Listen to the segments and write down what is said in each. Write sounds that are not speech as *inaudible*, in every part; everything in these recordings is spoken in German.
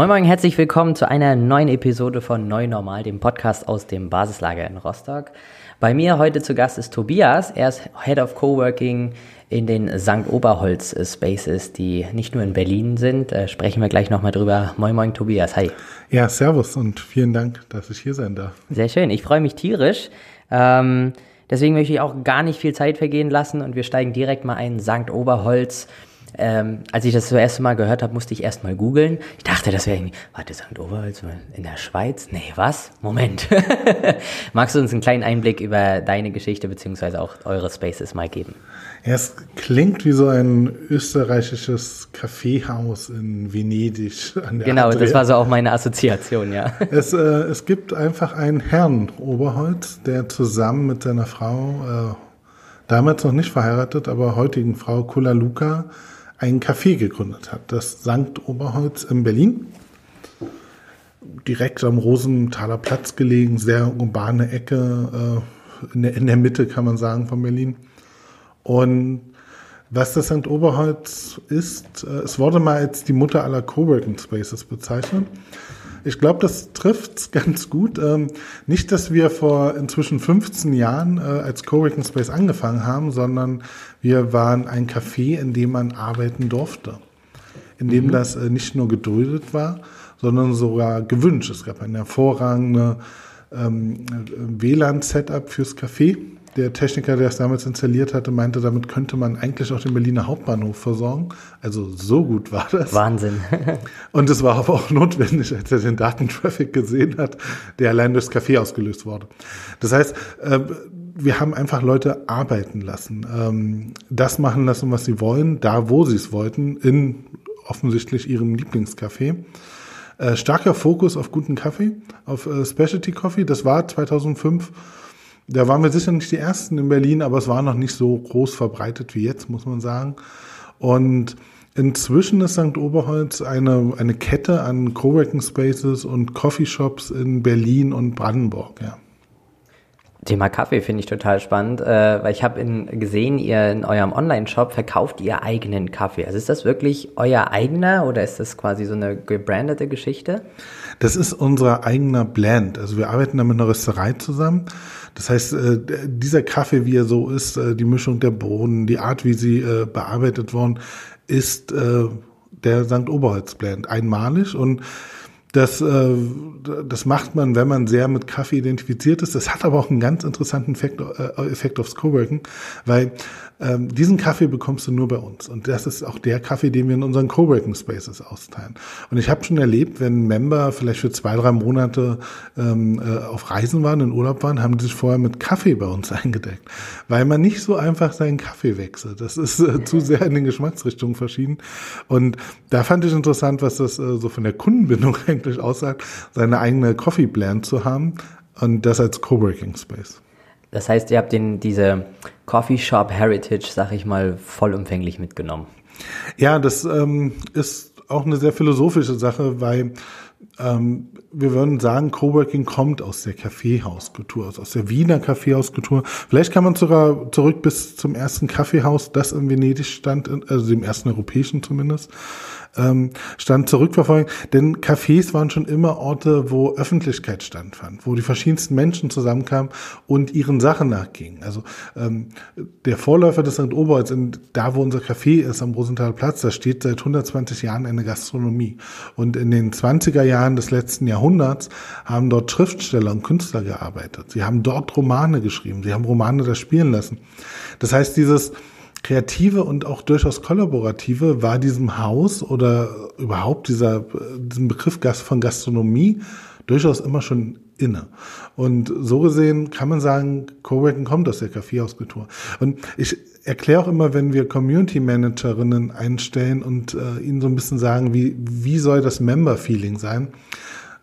Moin Moin, herzlich willkommen zu einer neuen Episode von Neu Normal, dem Podcast aus dem Basislager in Rostock. Bei mir heute zu Gast ist Tobias. Er ist Head of Coworking in den St. Oberholz Spaces, die nicht nur in Berlin sind. Äh, sprechen wir gleich nochmal drüber. Moin Moin, Tobias. Hi. Ja, servus und vielen Dank, dass ich hier sein darf. Sehr schön. Ich freue mich tierisch. Ähm, deswegen möchte ich auch gar nicht viel Zeit vergehen lassen und wir steigen direkt mal ein. St. Oberholz ähm, als ich das das erste Mal gehört habe, musste ich erst mal googeln. Ich dachte, das wäre irgendwie, warte, St. Oberholz in der Schweiz? Nee, was? Moment. *laughs* Magst du uns einen kleinen Einblick über deine Geschichte beziehungsweise auch eure Spaces mal geben? Ja, es klingt wie so ein österreichisches Kaffeehaus in Venedig an der Genau, Adria. das war so auch meine Assoziation, ja. *laughs* Es, äh, es gibt einfach einen Herrn Oberholz, der zusammen mit seiner Frau, äh, damals noch nicht verheiratet, aber heutigen Frau Kula Luca, ein Café gegründet hat, das Sankt Oberholz in Berlin. Direkt am Rosenthaler Platz gelegen, sehr urbane Ecke, äh, in, der, Mitte kann man sagen von Berlin. Und was das St. Oberholz ist, äh, es wurde mal als die Mutter aller Coworking Spaces bezeichnet. Ich glaube, das trifft's ganz gut. Ähm, nicht, dass wir vor inzwischen 15 Jahren äh, als Coworking Space angefangen haben, sondern wir waren ein Café, in dem man arbeiten durfte. In dem mhm. das äh, nicht nur geduldet war, sondern sogar gewünscht. Es gab ein hervorragendes ähm, WLAN-Setup fürs Café der Techniker, der es damals installiert hatte, meinte, damit könnte man eigentlich auch den Berliner Hauptbahnhof versorgen. Also so gut war das. Wahnsinn. *laughs* Und es war aber auch notwendig, als er den Datentraffic gesehen hat, der allein durchs Café ausgelöst wurde. Das heißt, äh, wir haben einfach Leute arbeiten lassen, ähm, das machen lassen, was sie wollen, da wo sie es wollten, in offensichtlich ihrem Lieblingscafé. Äh, starker Fokus auf guten Kaffee, auf äh, Specialty Coffee. Das war 2005 da waren wir sicher nicht die Ersten in Berlin, aber es war noch nicht so groß verbreitet wie jetzt, muss man sagen. Und inzwischen ist St. Oberholz eine, eine Kette an Coworking Spaces und Coffeeshops in Berlin und Brandenburg, ja. Thema Kaffee finde ich total spannend, äh, weil ich habe gesehen, ihr in eurem Online-Shop verkauft ihr eigenen Kaffee. Also ist das wirklich euer eigener oder ist das quasi so eine gebrandete Geschichte? Das ist unser eigener Blend. Also wir arbeiten da mit einer Rösterei zusammen. Das heißt, äh, dieser Kaffee, wie er so ist, äh, die Mischung der Bohnen, die Art, wie sie äh, bearbeitet worden, ist der St. Oberholz Blend einmalig und das, äh, das macht man, wenn man sehr mit Kaffee identifiziert ist. Das hat aber auch einen ganz interessanten Effekt, äh, Effekt aufs Coworking, weil ähm, diesen Kaffee bekommst du nur bei uns. Und das ist auch der Kaffee, den wir in unseren Coworking Spaces austeilen. Und ich habe schon erlebt, wenn Member vielleicht für zwei, drei Monate ähm, äh, auf Reisen waren, in Urlaub waren, haben die sich vorher mit Kaffee bei uns *laughs* eingedeckt. Weil man nicht so einfach seinen Kaffee wechselt. Das ist äh, zu sehr in den Geschmacksrichtungen verschieden. Und da fand ich interessant, was das äh, so von der Kundenbindung *laughs* eigentlich aussagt, seine eigene Coffee Blend zu haben und das als Coworking Space. Das heißt, ihr habt den, diese Coffee Shop Heritage, sag ich mal, vollumfänglich mitgenommen. Ja, das ähm, ist auch eine sehr philosophische Sache, weil ähm, wir würden sagen, Coworking kommt aus der Kaffeehauskultur, aus der Wiener Kaffeehauskultur. Vielleicht kann man sogar zurück bis zum ersten Kaffeehaus, das in Venedig stand, also dem ersten europäischen zumindest ähm, stand zurückverfolgen. Denn Cafés waren schon immer Orte, wo Öffentlichkeit stattfand, wo die verschiedensten Menschen zusammenkamen und ihren Sachen nachgingen. Also ähm, der Vorläufer des St. Oberholz, da wo unser Café ist, am Rosenthaler Platz, da steht seit 120 Jahren eine Gastronomie. Und in den 20er Jahren des letzten Jahrhunderts haben dort Schriftsteller und Künstler gearbeitet. Sie haben dort Romane geschrieben, sie haben Romane da spielen lassen. Das heißt, dieses Kreative und auch durchaus Kollaborative war diesem Haus oder überhaupt dieser, diesem Begriff von Gastronomie durchaus immer schon inne. Und so gesehen kann man sagen, Coworking kommt aus der Kaffeehauskultur. Und ich erkläre auch immer, wenn wir Community Managerinnen einstellen und äh, ihnen so ein bisschen sagen, wie, wie soll das Member-Feeling sein,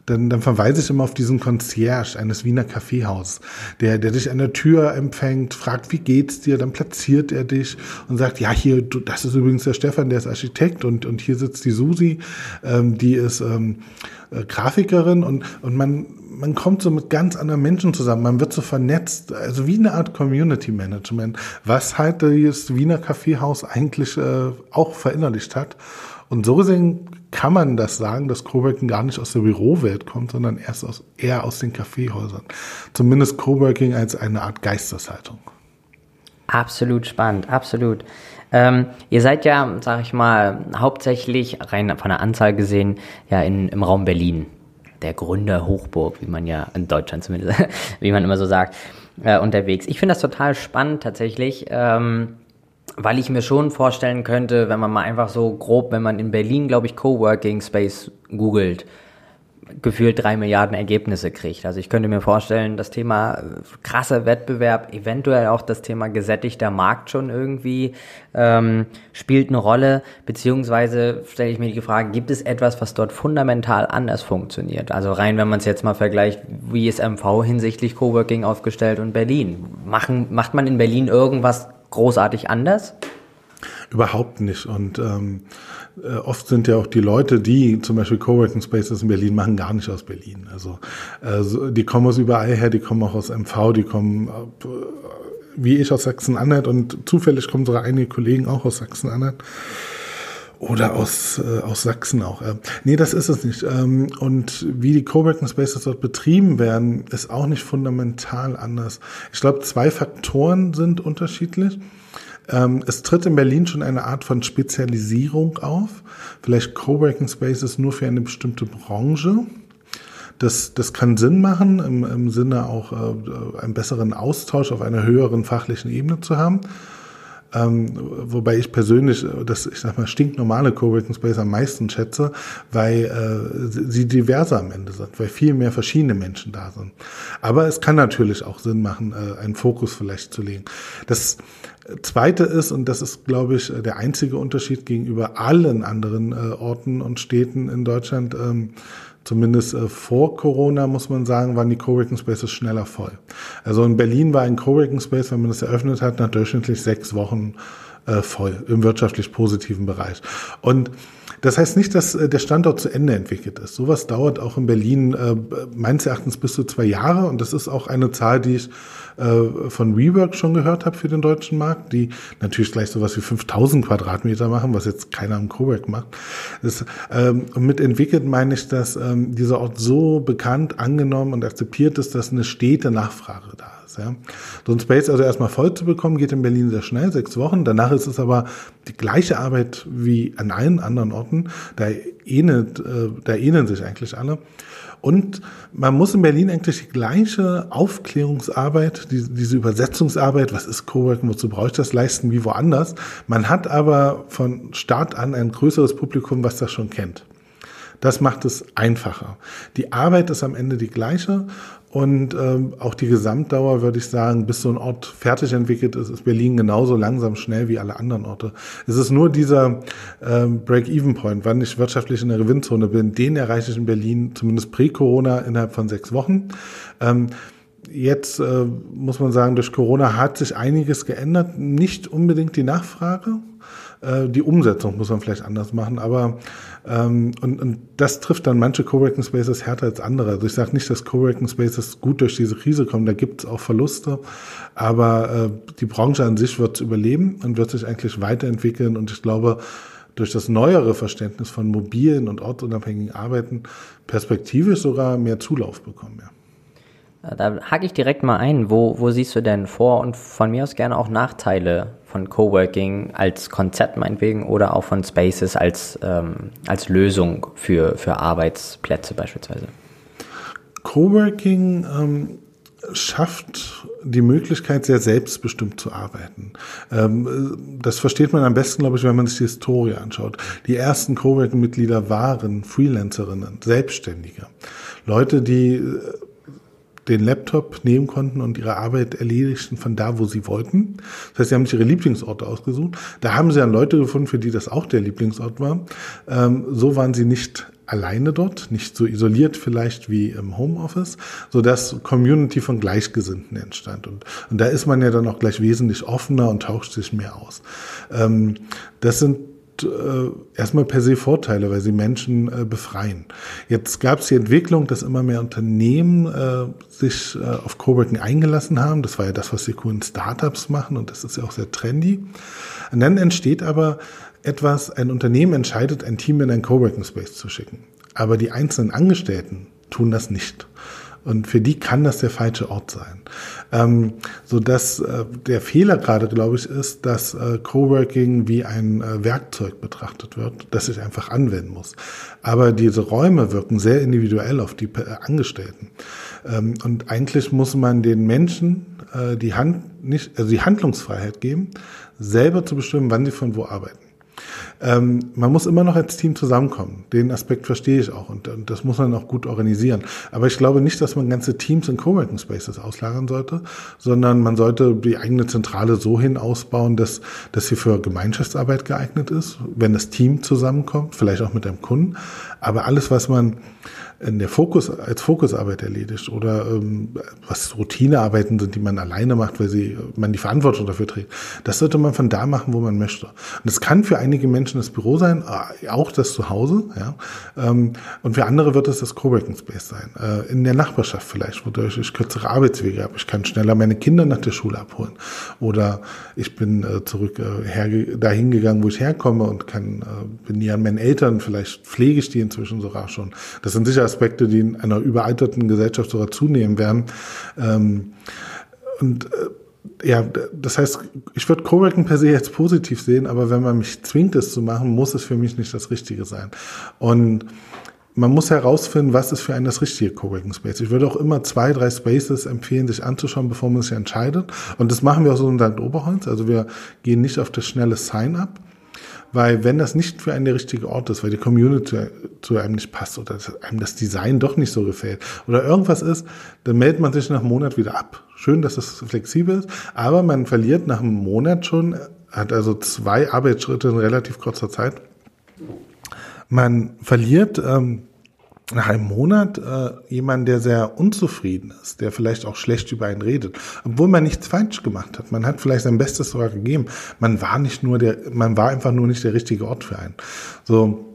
dann, dann verweise ich immer auf diesen Concierge eines Wiener Kaffeehauses, der, der dich an der Tür empfängt, fragt, wie geht's dir, dann platziert er dich und sagt, ja, hier, du, das ist übrigens der Stefan, der ist Architekt und, und hier sitzt die Susi, ähm, die ist ähm, äh, Grafikerin und, und man, man kommt so mit ganz anderen Menschen zusammen, man wird so vernetzt, also wie eine Art Community Management, was halt das Wiener Kaffeehaus eigentlich äh, auch verinnerlicht hat. Und so gesehen kann man das sagen, dass Coworking gar nicht aus der Bürowelt kommt, sondern erst aus, eher aus den Kaffeehäusern. Zumindest Coworking als eine Art Geisteshaltung. Absolut spannend, absolut. Ähm, ihr seid ja, sag ich mal, hauptsächlich rein von der Anzahl gesehen ja in, im Raum Berlin. Der Gründerhochburg, wie man ja in Deutschland zumindest, *laughs* wie man immer so sagt, äh, unterwegs. Ich finde das total spannend tatsächlich. Ähm, weil ich mir schon vorstellen könnte, wenn man mal einfach so grob, wenn man in Berlin, glaube ich, Coworking Space googelt, gefühlt drei Milliarden Ergebnisse kriegt. Also ich könnte mir vorstellen, das Thema äh, krasser Wettbewerb, eventuell auch das Thema gesättigter Markt schon irgendwie ähm, spielt eine Rolle, beziehungsweise stelle ich mir die Frage, gibt es etwas, was dort fundamental anders funktioniert? Also rein, wenn man es jetzt mal vergleicht, wie ist MV hinsichtlich Coworking aufgestellt und Berlin? Machen, macht man in Berlin irgendwas großartig anders? Überhaupt nicht. Und ähm, äh, oft sind ja auch die Leute, die zum Beispiel Coworking Spaces in Berlin machen, gar nicht aus Berlin. Also äh, die kommen aus überall her, die kommen auch aus MV, die kommen äh, wie ich aus Sachsen-Anhalt und zufällig kommen sogar einige Kollegen auch aus Sachsen-Anhalt. Oder aus, äh, aus Sachsen auch. Äh. Nee, das ist es nicht. Ähm, und wie die Coworking Spaces dort betrieben werden, ist auch nicht fundamental anders. Ich glaube, zwei Faktoren sind unterschiedlich. Ähm, es tritt in Berlin schon eine Art von Spezialisierung auf. Vielleicht Coworking Spaces nur für eine bestimmte Branche. Das, das kann Sinn machen, im, im Sinne auch äh, einen besseren Austausch auf einer höheren fachlichen Ebene zu haben. Ähm, wobei ich persönlich das, ich sag mal, stinknormale Coworking Space am meisten schätze, weil äh, sie diverser am Ende sind, weil viel mehr verschiedene Menschen da sind. Aber es kann natürlich auch Sinn machen, äh, einen Fokus vielleicht zu legen. Das Zweite ist, und das ist, glaube ich, der einzige Unterschied gegenüber allen anderen äh, Orten und Städten in Deutschland, ähm, zumindest äh, vor Corona, muss man sagen, waren die Coworking Spaces schneller voll. Also in Berlin war ein Coworking Space, wenn man das eröffnet hat, nach durchschnittlich sechs Wochen äh, voll im wirtschaftlich positiven Bereich. Und das heißt nicht, dass äh, der Standort zu Ende entwickelt ist. Sowas dauert auch in Berlin äh, meines Erachtens bis zu zwei Jahre und das ist auch eine Zahl, die ich äh, von WeWork schon gehört habe für den deutschen Markt, die natürlich gleich sowas wie 5000 Quadratmeter machen, was jetzt keiner im Cowork macht. Das, ähm, mit entwickelt meine ich, dass ähm, dieser Ort so bekannt, angenommen und akzeptiert ist, dass eine stete Nachfrage da ist. Ja. So ein Space also erstmal voll zu bekommen, geht in Berlin sehr schnell, sechs Wochen. Danach ist es aber die gleiche Arbeit wie an allen anderen Orten. Da ähnelt, äh, da ähneln sich eigentlich alle. Und man muss in Berlin eigentlich die gleiche Aufklärungsarbeit, die, diese Übersetzungsarbeit, was ist Coworking, wozu brauche ich das, leisten wie woanders. Man hat aber von Start an ein größeres Publikum, was das schon kennt. Das macht es einfacher. Die Arbeit ist am Ende die gleiche und ähm, auch die Gesamtdauer, würde ich sagen, bis so ein Ort fertig entwickelt ist, ist Berlin genauso langsam schnell wie alle anderen Orte. Es ist nur dieser ähm, Break-Even-Point, wann ich wirtschaftlich in der Gewinnzone bin, den erreiche ich in Berlin zumindest prä-Corona innerhalb von sechs Wochen. Ähm, jetzt äh, muss man sagen, durch Corona hat sich einiges geändert. Nicht unbedingt die Nachfrage, äh, die Umsetzung muss man vielleicht anders machen, aber ähm, und, und das trifft dann manche Coworking Spaces härter als andere. Also ich sage nicht, dass Coworking Spaces gut durch diese Krise kommen, da gibt es auch Verluste, aber äh, die Branche an sich wird überleben und wird sich eigentlich weiterentwickeln und ich glaube, durch das neuere Verständnis von mobilen und ortsunabhängigen Arbeiten perspektivisch sogar mehr Zulauf bekommen. Ja. Da hake ich direkt mal ein. Wo, wo siehst du denn Vor- und von mir aus gerne auch Nachteile von Coworking als Konzept meinetwegen oder auch von Spaces als, ähm, als Lösung für, für Arbeitsplätze beispielsweise? Coworking ähm, schafft die Möglichkeit, sehr selbstbestimmt zu arbeiten. Ähm, das versteht man am besten, glaube ich, wenn man sich die Historie anschaut. Die ersten Coworking-Mitglieder waren Freelancerinnen, Selbstständige. Leute, die den Laptop nehmen konnten und ihre Arbeit erledigten von da, wo sie wollten. Das heißt, sie haben sich ihre Lieblingsorte ausgesucht. Da haben sie dann Leute gefunden, für die das auch der Lieblingsort war. Ähm, so waren sie nicht alleine dort, nicht so isoliert vielleicht wie im Homeoffice, so dass Community von Gleichgesinnten entstand. Und, und da ist man ja dann auch gleich wesentlich offener und tauscht sich mehr aus. Ähm, das sind äh, erstmal per se Vorteile, weil sie Menschen äh, befreien. Jetzt gab es die Entwicklung, dass immer mehr Unternehmen äh, sich äh, auf Coworking eingelassen haben. Das war ja das, was die coolen Startups machen und das ist ja auch sehr trendy. Und dann entsteht aber etwas, ein Unternehmen entscheidet, ein Team in einen Coworking Space zu schicken. Aber die einzelnen Angestellten tun das nicht. Und für die kann das der falsche Ort sein. Ähm, so dass äh, der Fehler gerade, glaube ich, ist, dass äh, Coworking wie ein äh, Werkzeug betrachtet wird, das ich einfach anwenden muss. Aber diese Räume wirken sehr individuell auf die äh, Angestellten. Ähm, und eigentlich muss man den Menschen äh, die Hand nicht, also die Handlungsfreiheit geben, selber zu bestimmen, wann sie von wo arbeiten. Ähm, man muss immer noch als Team zusammenkommen. Den Aspekt verstehe ich auch und, und, das muss man auch gut organisieren. Aber ich glaube nicht, dass man ganze Teams in Coworking Spaces auslagern sollte, sondern man sollte die eigene Zentrale so hin ausbauen, dass, dass sie für Gemeinschaftsarbeit geeignet ist, wenn das Team zusammenkommt, vielleicht auch mit einem Kunden. Aber alles, was man in der Fokus als Fokusarbeit erledigt oder ähm, was Routinearbeiten sind, die man alleine macht, weil sie man die Verantwortung dafür trägt. Das sollte man von da machen, wo man möchte. Und es kann für einige Menschen das Büro sein, äh, auch das Zuhause, ja. Ähm, und für andere wird es das Coworking Space sein. Äh, in der Nachbarschaft vielleicht, wodurch ich kürzere Arbeitswege habe. Ich kann schneller meine Kinder nach der Schule abholen. Oder ich bin äh, zurück äh, dahin gegangen, wo ich herkomme und kann äh, bin hier an meinen Eltern, vielleicht pflege ich die inzwischen sogar schon. Das sind sicher Aspekte, die in einer überalterten Gesellschaft sogar zunehmen werden. Ähm, und äh, ja, das heißt, ich würde Coworking per se jetzt positiv sehen, aber wenn man mich zwingt, es zu machen, muss es für mich nicht das Richtige sein. Und man muss herausfinden, was ist für einen das richtige Coworking Space. Ich würde auch immer zwei, drei Spaces empfehlen, sich anzuschauen, bevor man sich entscheidet. Und das machen wir auch so in St. Oberholz. Also wir gehen nicht auf das schnelle Sign-up, weil wenn das nicht für einen der richtige Ort ist, weil die Community zu einem nicht passt oder einem das Design doch nicht so gefällt oder irgendwas ist, dann meldet man sich nach einem Monat wieder ab. Schön, dass es flexibel ist, aber man verliert nach einem Monat schon, hat also zwei Arbeitsschritte in relativ kurzer Zeit. Man verliert ähm, nach einem Monat äh, jemand, der sehr unzufrieden ist, der vielleicht auch schlecht über einen redet, obwohl man nichts falsch gemacht hat. Man hat vielleicht sein Bestes sogar gegeben. Man war nicht nur der, man war einfach nur nicht der richtige Ort für einen. So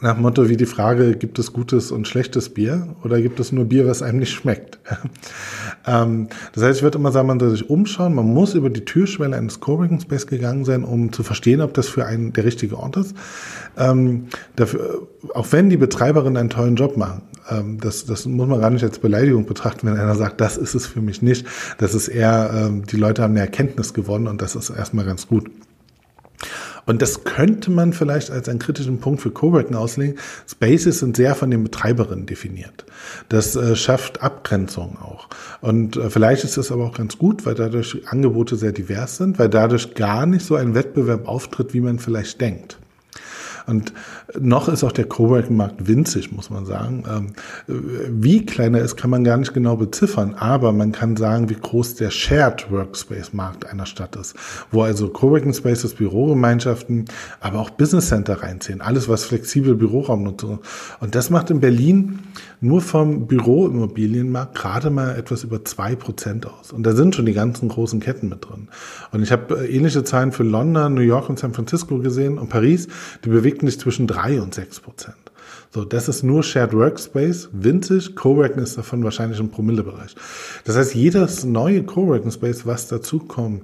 nach Motto wie die Frage, gibt es gutes und schlechtes Bier oder gibt es nur Bier, was einem nicht schmeckt? *laughs* ähm, das heißt, ich würde immer sagen, man soll sich umschauen, man muss über die Türschwelle eines Coworking Space gegangen sein, um zu verstehen, ob das für einen der richtige Ort ist. Ähm, dafür, auch wenn die Betreiberinnen einen tollen Job machen, ähm, das, das muss man gar nicht als Beleidigung betrachten, wenn einer sagt, das ist es für mich nicht. Das ist eher, ähm, die Leute haben eine Erkenntnis gewonnen und das ist erstmal ganz gut. Und das könnte man vielleicht als einen kritischen Punkt für Coworking auslegen. Spaces sind sehr von den Betreiberinnen definiert. Das äh, schafft Abgrenzung auch. Und äh, vielleicht ist das aber auch ganz gut, weil dadurch Angebote sehr divers sind, weil dadurch gar nicht so ein Wettbewerb auftritt, wie man vielleicht denkt. Und noch ist auch der Coworking-Markt winzig, muss man sagen. Ähm, wie klein er ist, kann man gar nicht genau beziffern, aber man kann sagen, wie groß der Shared Workspace-Markt einer Stadt ist, wo also Coworking Spaces, Bürogemeinschaften, aber auch Business Center reinziehen, alles was flexibel Büroraum nutzt. Und das macht in Berlin nur vom Büroimmobilienmarkt gerade mal etwas über zwei Prozent aus. Und da sind schon die ganzen großen Ketten mit drin. Und ich habe äh, ähnliche Zahlen für London, New York und San Francisco gesehen und Paris, die bewegten sich zwischen drei und sechs Prozent. So, das ist nur Shared Workspace, winzig, Coworking ist davon wahrscheinlich im Promillebereich. Das heißt, jedes neue Coworking Space, was dazukommt,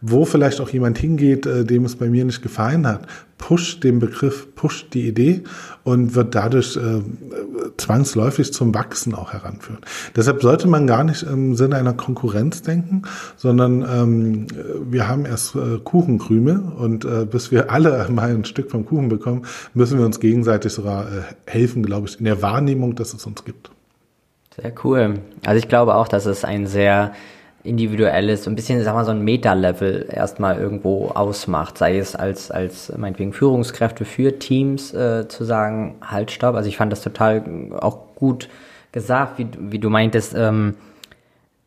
wo vielleicht auch jemand hingeht, äh, dem es bei mir nicht gefallen hat, pusht den Begriff, pusht die Idee und wird dadurch äh, zwangsläufig zum Wachsen auch heranführen. Deshalb sollte man gar nicht im Sinne einer Konkurrenz denken, sondern ähm, wir haben erst äh, Kuchenkrümel und äh, bis wir alle *laughs* mal ein Stück vom Kuchen bekommen, müssen wir uns gegenseitig sogar äh, helfen, glaube ich, in der Wahrnehmung, dass es uns gibt. Sehr cool. Also ich glaube auch, dass es ein sehr individuelles, so ein bisschen, wir mal, so ein Meta-Level erstmal irgendwo ausmacht, sei es als, als meinetwegen Führungskräfte für Teams äh, zu sagen, halt, stopp. Also ich fand das total auch gut gesagt, wie, wie du meintest, ähm,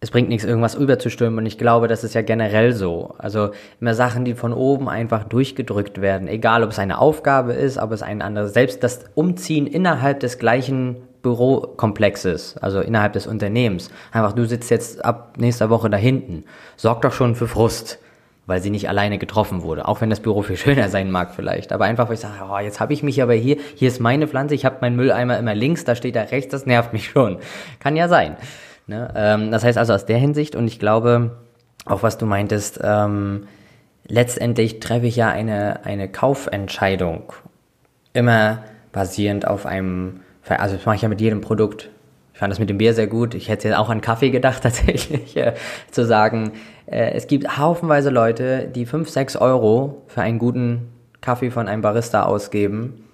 es bringt nichts, irgendwas überzustürmen und ich glaube, das ist ja generell so. Also immer Sachen, die von oben einfach durchgedrückt werden, egal ob es eine Aufgabe ist, ob es ein anderes, selbst das Umziehen innerhalb des gleichen Bürokomplexes, also innerhalb des Unternehmens. Einfach, du sitzt jetzt ab nächster Woche da hinten. Sorgt doch schon für Frust. weil sie nicht alleine getroffen wurde. Auch wenn das Büro viel *laughs* schöner sein mag vielleicht. Aber einfach, weil ich sage, oh, jetzt habe ich mich aber hier, hier ist meine Pflanze, ich habe meinen Mülleimer immer links, da steht er rechts, das nervt mich *laughs* schon. Kann ja sein. Ne? Ähm, das heißt also aus der Hinsicht und ich glaube, auch was du meintest, ähm, letztendlich treffe ich ja eine, eine Kaufentscheidung immer basierend auf einem, also das mache ich ja mit jedem Produkt. Ich fand das mit dem Bier sehr gut. Ich hätte jetzt auch an Kaffee gedacht, *laughs* tatsächlich, äh, zu sagen, äh, es gibt haufenweise Leute, die 5, 6 Euro für einen guten Kaffee von einem Barista ausgeben.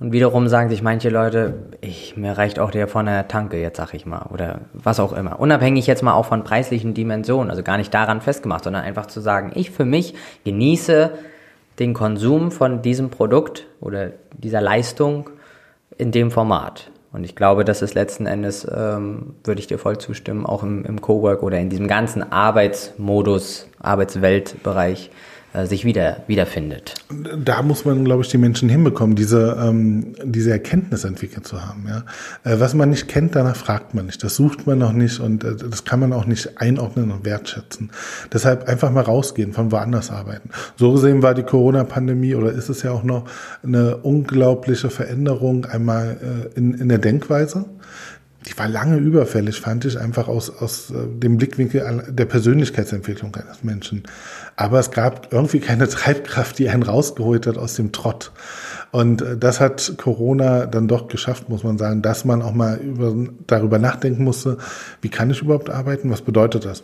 Und wiederum sagen sich manche Leute, ich, mir reicht auch der von der Tanke, jetzt sag ich mal, oder was auch immer. Unabhängig jetzt mal auch von preislichen Dimensionen, also gar nicht daran festgemacht, sondern einfach zu sagen, ich für mich genieße den Konsum von diesem Produkt oder dieser Leistung in dem Format. Und ich glaube, das ist letzten Endes, ähm, würde ich dir voll zustimmen, auch im, im Cowork oder in diesem ganzen Arbeitsmodus, Arbeitsweltbereich sich wieder wiederfindet. Da muss man, glaube ich, die Menschen hinbekommen, diese, ähm, diese Erkenntnis entwickelt zu haben. Ja? Äh, was man nicht kennt, danach fragt man nicht. Das sucht man noch nicht und äh, das kann man auch nicht einordnen und wertschätzen. Deshalb einfach mal rausgehen, von woanders arbeiten. So gesehen war die Corona-Pandemie oder ist es ja auch noch eine unglaubliche Veränderung einmal äh, in, in der Denkweise die war lange überfällig, fand ich, einfach aus, aus äh, dem Blickwinkel der Persönlichkeitsentwicklung eines Menschen. Aber es gab irgendwie keine *laughs* Treibkraft, die einen rausgeholt hat aus dem Trott. Und äh, das hat Corona dann doch geschafft, muss man sagen, dass man auch mal über, darüber nachdenken musste, wie kann ich überhaupt arbeiten, was bedeutet das?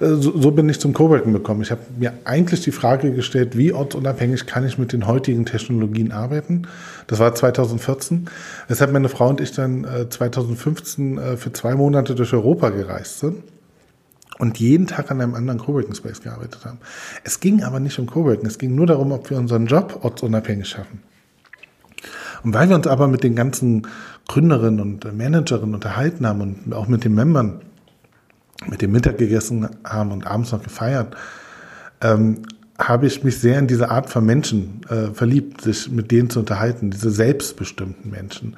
Äh, so, so bin ich zum Coworking gekommen. Ich habe mir eigentlich die Frage gestellt, wie ortsunabhängig kann ich mit den heutigen Technologien arbeiten? Das war 2014. Weshalb meine Frau und ich dann 2015 äh, für zwei Monate durch Europa gereist sind und jeden Tag an einem anderen Coworking Space gearbeitet haben. Es ging aber nicht um Coworking, es ging nur darum, ob wir unseren Job ortsunabhängig schaffen. Und weil wir uns aber mit den ganzen Gründerinnen und Managerinnen unterhalten haben und auch mit den Membern, mit dem Mittag gegessen haben und abends noch gefeiert, ähm, habe ich mich sehr in diese Art von Menschen äh, verliebt, sich mit denen zu unterhalten, diese selbstbestimmten Menschen.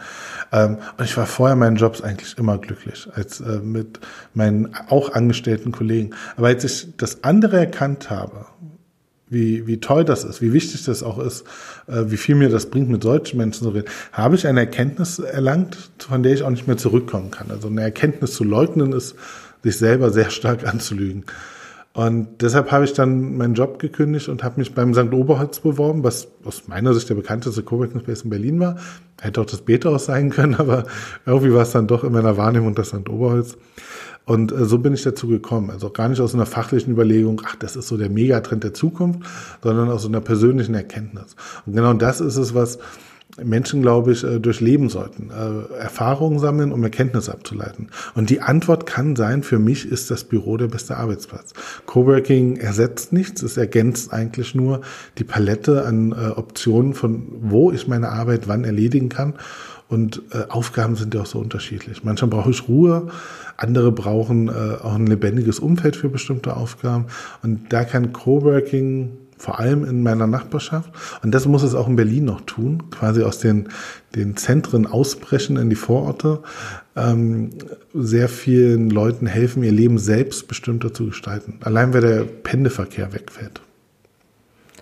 Ähm, und ich war vorher meinen Jobs eigentlich immer glücklich, als äh, mit meinen auch angestellten Kollegen. Aber als ich das andere erkannt habe, wie, wie toll das ist, wie wichtig das auch ist, äh, wie viel mir das bringt, mit solchen Menschen zu reden, habe ich eine Erkenntnis erlangt, von der ich auch nicht mehr zurückkommen kann. Also eine Erkenntnis zu leugnen ist, sich selber sehr stark anzulügen. Und deshalb habe ich dann meinen Job gekündigt und habe mich beim St. Oberholz beworben, was aus meiner Sicht der bekannteste Coworking Space in Berlin war. Hätte auch das Beta aus sein können, *laughs* aber irgendwie war es dann doch in meiner Wahrnehmung das St. Oberholz. Und äh, so bin ich dazu gekommen. Also gar nicht aus einer fachlichen Überlegung, ach, das ist so der Megatrend der Zukunft, sondern aus einer persönlichen Erkenntnis. Und genau das ist es, was Menschen, glaube ich, äh, durchleben sollten, äh, Erfahrungen sammeln, um Erkenntnisse abzuleiten. Und die Antwort kann sein, für mich ist das Büro der beste Arbeitsplatz. Coworking ersetzt nichts, es ergänzt eigentlich nur die Palette an äh, Optionen, von wo ich meine Arbeit wann erledigen kann. Und Aufgaben sind ja auch so unterschiedlich. Manchmal brauche ich Ruhe, andere brauchen auch ein lebendiges Umfeld für bestimmte Aufgaben. Und da kann Coworking vor allem in meiner Nachbarschaft. Und das muss es auch in Berlin noch tun, quasi aus den, den Zentren ausbrechen in die Vororte, ähm, sehr vielen Leuten helfen, ihr Leben selbstbestimmter zu gestalten. Allein weil der Pendeverkehr wegfällt.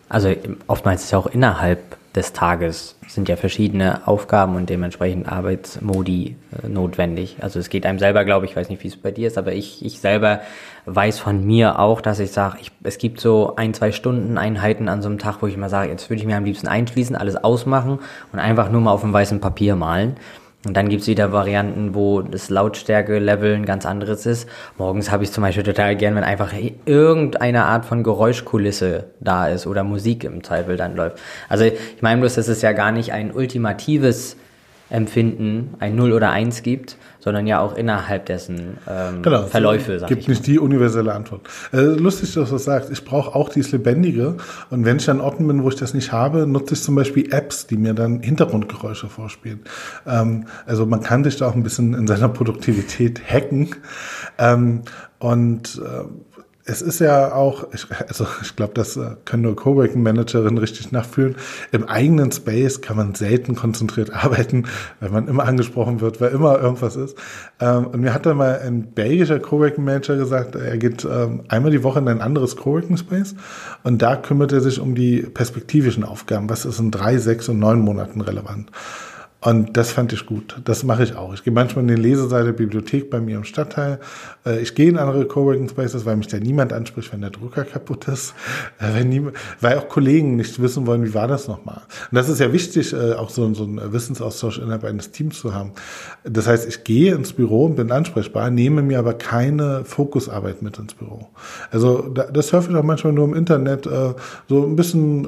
Also oftmals ist ja auch innerhalb des Tages sind ja verschiedene Aufgaben und dementsprechend Arbeitsmodi äh, notwendig. Also es geht einem selber, glaube ich, weiß nicht, wie es bei dir ist, aber ich, ich selber weiß von mir auch, dass ich sage, es gibt so ein, zwei Stunden Einheiten an so einem Tag, wo ich mal sage, jetzt würde ich mir am liebsten einschließen, alles ausmachen und einfach nur mal auf dem weißen Papier malen. Und dann gibt's wieder Varianten, wo das Lautstärke-Level ein ganz anderes ist. Morgens habe ich zum Beispiel total gern, wenn einfach irgendeine Art von Geräuschkulisse da ist oder Musik im Zweifel dann läuft. Also ich meine bloß, dass es ja gar nicht ein ultimatives Empfinden, ein Null oder Eins gibt, sondern ja auch innerhalb dessen ähm, genau, Verläufe. Es gibt nicht die universelle Antwort. Äh, lustig, dass du das sagst. Ich brauche auch dieses Lebendige. Und wenn ich an Orten bin, wo ich das nicht habe, nutze ich zum Beispiel Apps, die mir dann Hintergrundgeräusche vorspielen. Ähm, also man kann sich da auch ein bisschen in seiner Produktivität hacken. Ähm, und äh, es ist ja auch, ich, also ich glaube, das äh, können nur Coworking-Managerinnen richtig nachfühlen. Im eigenen Space kann man selten konzentriert *laughs* arbeiten, weil man immer angesprochen wird, weil immer irgendwas ist. Ähm, und mir hat da mal ein belgischer Coworking-Manager gesagt, er geht ähm, einmal die Woche in ein anderes Coworking-Space und da kümmert er sich um die perspektivischen Aufgaben. Was ist in drei, sechs und neun Monaten relevant? Und das fand ich gut. Das mache ich auch. Ich gehe manchmal in die Leseseite der Bibliothek bei mir im Stadtteil. Äh, ich gehe in andere Coworking Spaces, weil mich da niemand anspricht, wenn der Drucker kaputt ist. Äh, wenn niemand, weil auch Kollegen nicht wissen wollen, wie war das nochmal. Und das ist ja wichtig, äh, auch so, so einen Wissensaustausch innerhalb eines Teams zu haben. Das heißt, ich gehe ins Büro und bin ansprechbar, nehme mir aber keine Fokusarbeit mit ins Büro. Also das surfe ich auch manchmal nur im Internet, so ein bisschen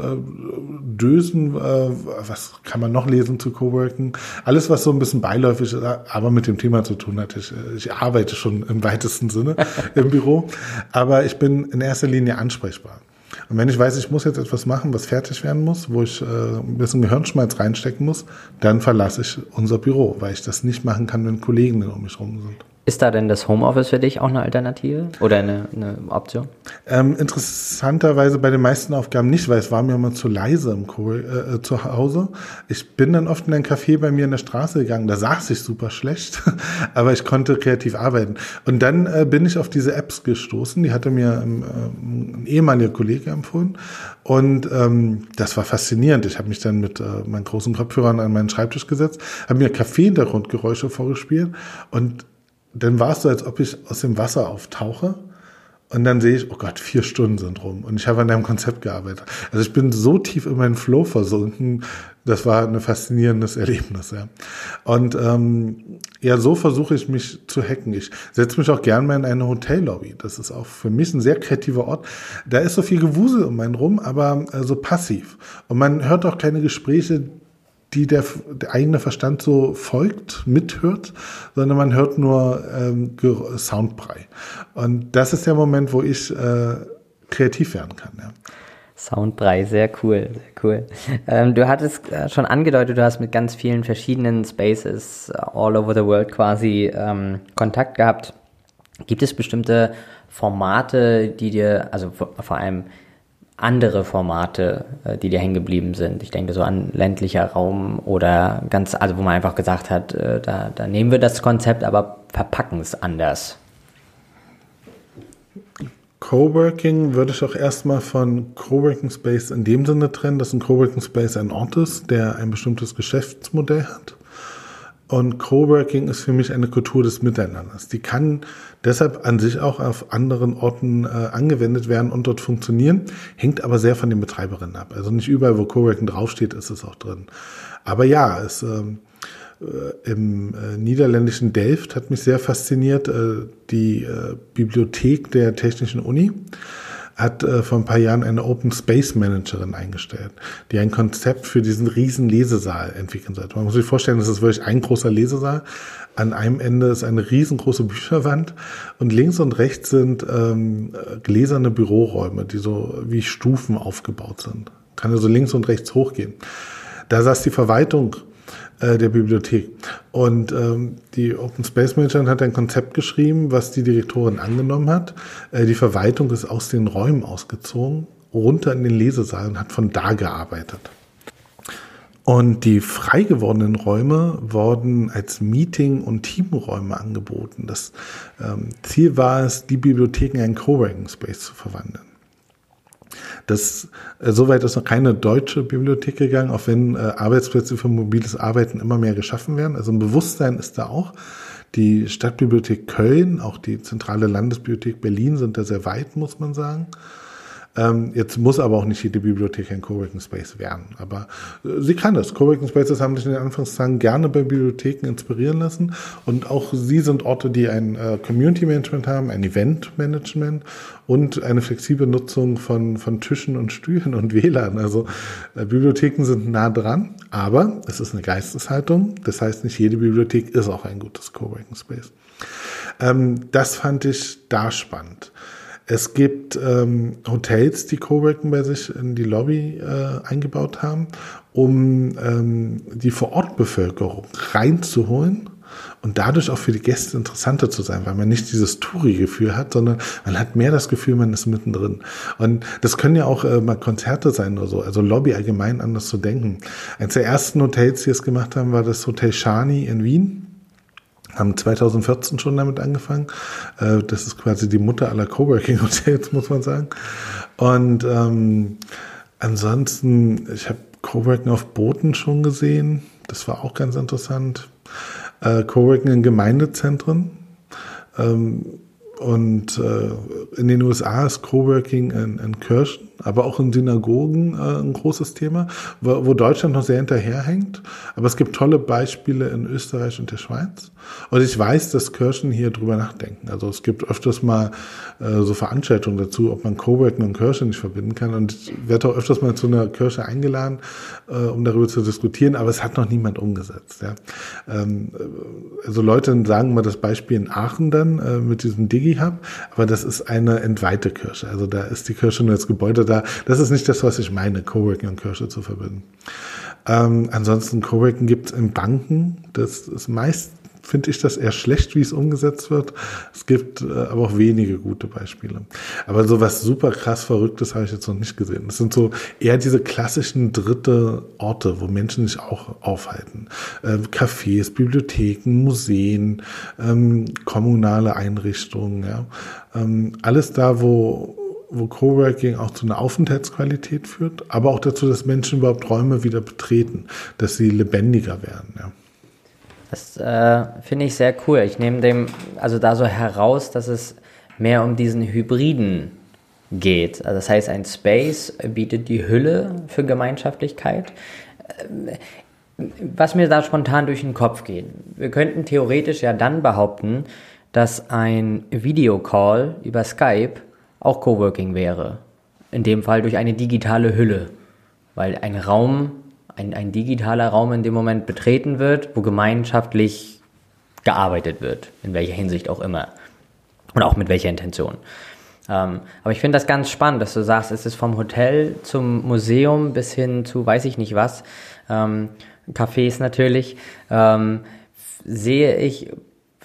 dösen, was kann man noch lesen zu Coworking Gedanken, alles, was so ein bisschen beiläufig ist, aber mit dem Thema zu tun hat. Ich, ich arbeite schon im weitesten Sinne *laughs* im Büro, aber ich bin in erster Linie ansprechbar. Und wenn ich weiß, ich muss jetzt etwas machen, was fertig werden muss, wo ich äh, ein bisschen Gehirnschmalz reinstecken muss, dann verlasse ich unser Büro, weil ich das nicht machen kann, wenn Kollegen um mich rum sind. Ist da denn das Homeoffice für dich auch eine Alternative oder eine, eine Option? Ähm, interessanterweise bei den meisten Aufgaben nicht, weil es war mir immer zu leise im Co äh, äh, zu Hause. Ich bin dann oft in ein Café bei mir in der Straße gegangen, da saß ich super schlecht, *laughs* aber ich konnte kreativ arbeiten. Und dann äh, bin ich auf diese Apps gestoßen, die hatte mir ähm, ein ehemaliger Kollege empfohlen und ähm, das war faszinierend. Ich habe mich dann mit äh, meinen großen Kopfhörern an meinen Schreibtisch gesetzt, habe mir Kaffee-Hintergrundgeräusche vorgespielt und dann war es so, als ob ich aus dem Wasser auftauche und dann sehe ich, oh Gott, vier Stunden sind rum und ich habe an einem Konzept gearbeitet. Also ich bin so tief in meinen Flow versunken, das war ein faszinierendes Erlebnis. Ja. Und ähm, ja, so versuche ich mich zu hacken. Ich setze mich auch gern mal in eine Hotellobby. Das ist auch für mich ein sehr kreativer Ort. Da ist so viel Gewusel um einen rum, aber äh, so passiv. Und man hört auch keine Gespräche, die der, der eigene Verstand so folgt, mithört, sondern man hört nur ähm, Soundbrei. Und das ist der Moment, wo ich äh, kreativ werden kann. Ja. Soundbrei, sehr cool, sehr cool. Ähm, du hattest äh, schon angedeutet, du hast mit ganz vielen verschiedenen Spaces all over the world quasi ähm, Kontakt gehabt. Gibt es bestimmte Formate, die dir, also vor allem andere Formate, äh, die dir hängen geblieben sind. Ich denke so an ländlicher Raum oder ganz, also wo man einfach gesagt hat, äh, da, da nehmen wir das Konzept, aber verpacken es anders. Coworking würde ich auch erstmal von Coworking Space in dem Sinne trennen, dass ein Coworking Space ein Ort ist, der ein bestimmtes Geschäftsmodell hat und Coworking ist für mich eine Kultur des Miteinanders. Die kann deshalb an sich auch auf anderen Orten äh, angewendet werden und dort funktionieren, hängt aber sehr von den Betreiberinnen ab. Also nicht überall, wo Coworking draufsteht, ist es auch drin. Aber ja, es, ähm, äh, im äh, niederländischen Delft hat mich sehr fasziniert, äh, die äh, Bibliothek der Technischen Uni hat äh, vor ein paar Jahren eine Open Space Managerin eingestellt, die ein Konzept für diesen riesen Lesesaal entwickeln sollte. Man muss sich vorstellen, das ist wirklich ein großer Lesesaal. An einem Ende ist eine riesengroße Bücherwand und links und rechts sind ähm, gläserne Büroräume, die so wie Stufen aufgebaut sind. Kann also links und rechts hochgehen. Da saß die Verwaltung äh, der Bibliothek. Und ähm, die Open Space Managerin hat ein Konzept geschrieben, was die Direktorin angenommen hat. Äh, die Verwaltung ist aus den Räumen ausgezogen, runter in den Lesesaal und hat von da gearbeitet. Und die frei gewordenen Räume wurden als Meeting- und Teamräume angeboten. Das ähm, Ziel war es, die Bibliotheken in einen Coworking Space zu verwandeln. Das, äh, soweit ist noch keine deutsche Bibliothek gegangen, auch wenn äh, Arbeitsplätze für mobiles Arbeiten immer mehr geschaffen werden. Also ein Bewusstsein ist da auch. Die Stadtbibliothek Köln, auch die zentrale Landesbibliothek Berlin sind da sehr weit, muss man sagen. Ähm, jetzt muss aber auch nicht jede Bibliothek ein Coworking Space werden. Aber äh, sie kann es. Coworking Spaces haben sich in den Anfangstagen gerne bei Bibliotheken inspirieren lassen. Und auch sie sind Orte, die ein äh, Community Management haben, ein Event Management und eine flexible Nutzung von, von Tischen und Stühlen und WLAN. Also äh, Bibliotheken sind nah dran, aber es ist eine Geisteshaltung. Das heißt, nicht jede Bibliothek ist auch ein gutes Coworking Space. Ähm, das fand ich da spannend. Es gibt ähm, Hotels, die Coworking bei sich in die Lobby äh, eingebaut haben, um ähm, die Vorortbevölkerung reinzuholen und dadurch auch für die Gäste interessanter zu sein, weil man nicht dieses Touri-Gefühl hat, sondern man hat mehr das Gefühl, man ist mittendrin. Und das können ja auch äh, mal Konzerte sein oder so, also Lobby allgemein anders zu denken. Eines der ersten Hotels, die es gemacht haben, war das Hotel Shani in Wien haben 2014 schon damit angefangen. Äh, das ist quasi die Mutter aller Coworking Hotels, muss man sagen. Und ähm, ansonsten, ich habe Coworking auf Booten schon gesehen. Das war auch ganz interessant. Äh, Coworking in Gemeindezentren. Ähm, und äh, in den USA ist Coworking in, in Kirchen aber auch in Synagogen äh, ein großes Thema, wo, wo Deutschland noch sehr hinterherhängt. Aber es gibt tolle Beispiele in Österreich und der Schweiz. Und ich weiß, dass Kirchen hier drüber nachdenken. Also es gibt öfters mal äh, so Veranstaltungen dazu, ob man Coworking und Kirche nicht verbinden kann. Und ich werde auch öfters mal zu einer Kirche eingeladen, äh, um darüber zu diskutieren, aber es hat noch niemand umgesetzt. Ja. Ähm, also Leute sagen mal das Beispiel in Aachen dann äh, mit diesem Digi-Hub, aber das ist eine entweihte Kirche. Also da ist die Kirche nur als Gebäude da. Das ist nicht das, was ich meine, Coworking und Kirche zu verbinden. Ähm, ansonsten Coworking gibt es in Banken. Das ist meist finde ich das eher schlecht, wie es umgesetzt wird. Es gibt äh, aber auch wenige gute Beispiele. Aber so was super krass Verrücktes habe ich jetzt noch nicht gesehen. Das sind so eher diese klassischen dritte Orte, wo Menschen sich auch aufhalten. Äh, Cafés, Bibliotheken, Museen, ähm, kommunale Einrichtungen, ja. Ähm, alles da, wo wo Coworking auch zu einer Aufenthaltsqualität führt, aber auch dazu, dass Menschen überhaupt Räume wieder betreten, dass sie lebendiger werden. Ja. Das äh, finde ich sehr cool. Ich nehme dem also da so heraus, dass es mehr um diesen Hybriden geht. Also das heißt, ein Space bietet die Hülle für Gemeinschaftlichkeit. Äh, was mir da spontan durch den Kopf geht. Wir könnten theoretisch ja dann behaupten, dass ein Videocall über Skype auch Coworking wäre. In dem Fall durch eine digitale Hülle. Weil ein Raum ein, ein digitaler Raum in dem Moment betreten wird, wo gemeinschaftlich gearbeitet wird, in welcher Hinsicht auch immer. Und auch mit welcher Intention. Ähm, aber ich finde das ganz spannend, dass du sagst, es ist vom Hotel zum Museum bis hin zu weiß ich nicht was, ähm, Cafés natürlich, ähm, sehe ich,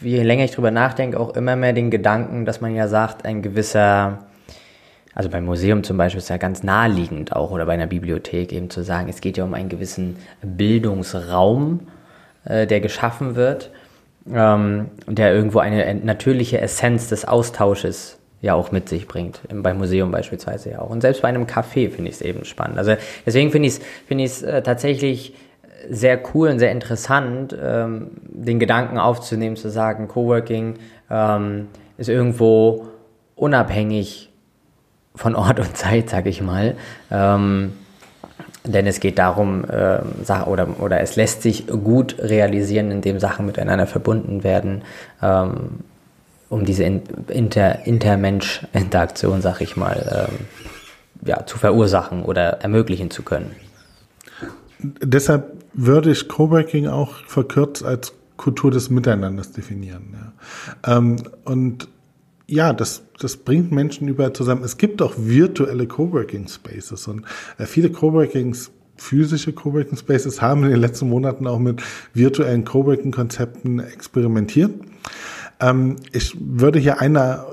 je länger ich drüber nachdenke, auch immer mehr den Gedanken, dass man ja sagt, ein gewisser also beim Museum zum Beispiel ist ja ganz naheliegend auch oder bei einer Bibliothek eben zu sagen, es geht ja um einen gewissen Bildungsraum, äh, der geschaffen wird, ähm, der irgendwo eine natürliche Essenz des Austausches ja auch mit sich bringt. Beim Museum beispielsweise ja auch. Und selbst bei einem Café finde ich es eben spannend. Also deswegen finde ich es find ich's, äh, tatsächlich sehr cool und sehr interessant, ähm, den Gedanken aufzunehmen, zu sagen, Coworking ähm, ist irgendwo unabhängig von Ort und Zeit, sage ich mal. Ähm, denn es geht darum, äh, oder, oder es lässt sich gut realisieren, indem Sachen miteinander verbunden werden, ähm, um diese Inter Intermensch-Interaktion, sag ich mal, ähm, ja, zu verursachen oder ermöglichen zu können. Deshalb würde ich Coworking auch verkürzt als Kultur des Miteinanders definieren. Ja. Ähm, und ja, das, das bringt Menschen überall zusammen. Es gibt auch virtuelle Coworking Spaces und äh, viele Coworking physische Coworking Spaces haben in den letzten Monaten auch mit virtuellen Coworking Konzepten experimentiert. Ähm, ich würde hier eine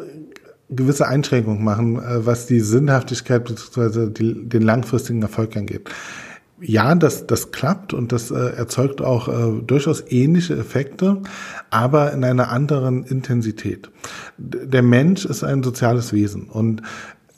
gewisse Einschränkung machen, äh, was die Sinnhaftigkeit bzw. den langfristigen Erfolg angeht ja, das, das klappt und das äh, erzeugt auch äh, durchaus ähnliche Effekte, aber in einer anderen Intensität. Der Mensch ist ein soziales Wesen und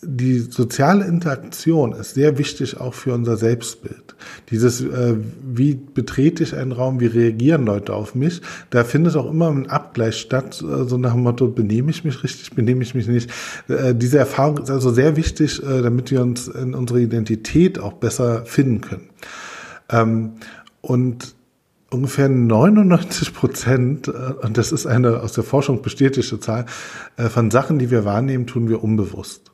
die soziale Interaktion ist sehr wichtig auch für unser Selbstbild. Dieses, äh, wie betrete ich einen Raum, wie reagieren Leute auf mich, da findet auch immer ein Abgleich statt, äh, so nach dem Motto, benehme ich mich richtig, benehme ich mich nicht. Äh, diese Erfahrung ist also sehr wichtig, äh, damit wir uns in unserer Identität auch besser finden können. Ähm, und ungefähr 99 Prozent, äh, und das ist eine aus der Forschung bestätigte Zahl, äh, von Sachen, die wir wahrnehmen, tun wir unbewusst.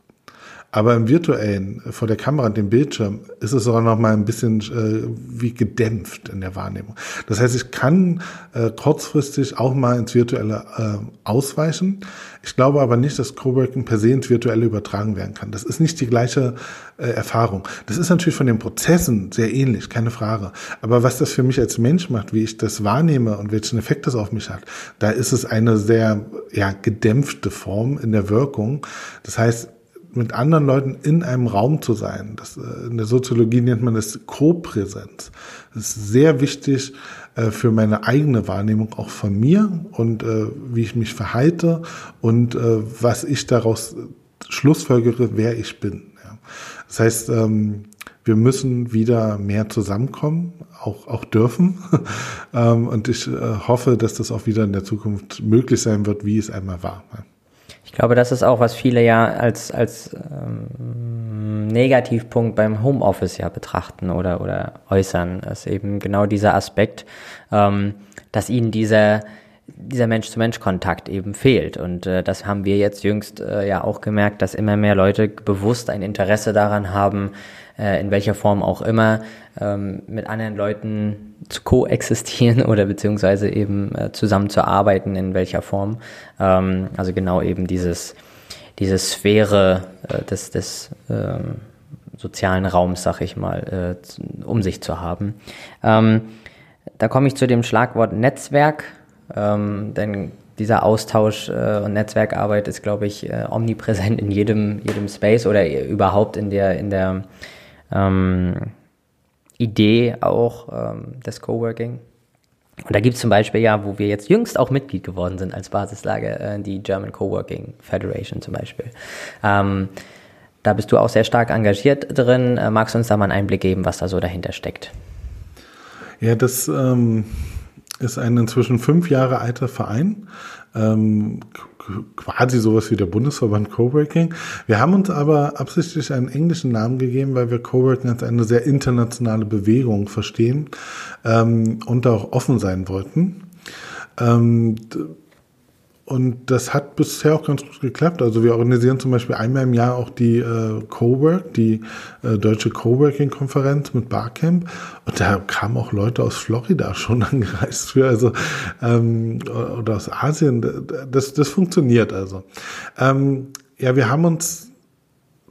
Aber im virtuellen, vor der Kamera und dem Bildschirm, ist es auch noch mal ein bisschen äh, wie gedämpft in der Wahrnehmung. Das heißt, ich kann äh, kurzfristig auch mal ins Virtuelle äh, ausweichen. Ich glaube aber nicht, dass Coworking per se ins Virtuelle übertragen werden kann. Das ist nicht die gleiche äh, Erfahrung. Das ist natürlich von den Prozessen sehr ähnlich, keine Frage. Aber was das für mich als Mensch macht, wie ich das wahrnehme und welchen Effekt das auf mich hat, da ist es eine sehr ja, gedämpfte Form in der Wirkung. Das heißt, mit anderen Leuten in einem Raum zu sein. Das, äh, in der Soziologie nennt man das Co-Präsenz. Das ist sehr wichtig äh, für meine eigene Wahrnehmung auch von mir und äh, wie ich mich verhalte und äh, was ich daraus schlussfolgere, wer ich bin. Ja. Das heißt, ähm, wir müssen wieder mehr zusammenkommen, auch, auch dürfen. *laughs* ähm, und ich äh, hoffe, dass das auch wieder in der Zukunft möglich sein wird, wie es einmal war. Ja. Ich glaube, das ist auch, was viele ja als, als ähm, Negativpunkt beim Homeoffice ja betrachten oder, oder äußern, ist eben genau dieser Aspekt, ähm, dass ihnen dieser, dieser Mensch-zu-Mensch-Kontakt eben fehlt. Und äh, das haben wir jetzt jüngst äh, ja auch gemerkt, dass immer mehr Leute bewusst ein Interesse daran haben, äh, in welcher Form auch immer, ähm, mit anderen Leuten zu koexistieren *laughs* oder beziehungsweise eben äh, zusammenzuarbeiten, in welcher Form. Ähm, also genau eben dieses, diese Sphäre äh, des, des ähm, sozialen Raums, sag ich mal, äh, um sich zu haben. Ähm, da komme ich zu dem Schlagwort Netzwerk, ähm, denn dieser Austausch äh, und Netzwerkarbeit ist, glaube ich, äh, omnipräsent in jedem, jedem Space oder überhaupt in der, in der ähm, Idee auch ähm, des Coworking. Und da gibt es zum Beispiel ja, wo wir jetzt jüngst auch Mitglied geworden sind als Basislage, äh, die German Coworking Federation zum Beispiel. Ähm, da bist du auch sehr stark engagiert drin. Äh, magst du uns da mal einen Einblick geben, was da so dahinter steckt? Ja, das ähm, ist ein inzwischen fünf Jahre alter Verein. Ähm, quasi sowas wie der Bundesverband Coworking. Wir haben uns aber absichtlich einen englischen Namen gegeben, weil wir Coworking als eine sehr internationale Bewegung verstehen ähm, und auch offen sein wollten. Ähm, und das hat bisher auch ganz gut geklappt. Also wir organisieren zum Beispiel einmal im Jahr auch die äh, Cowork, die äh, deutsche Coworking-Konferenz mit Barcamp. Und da kamen auch Leute aus Florida *laughs* schon angereist für, also ähm, oder aus Asien. Das, das funktioniert also. Ähm, ja, wir haben uns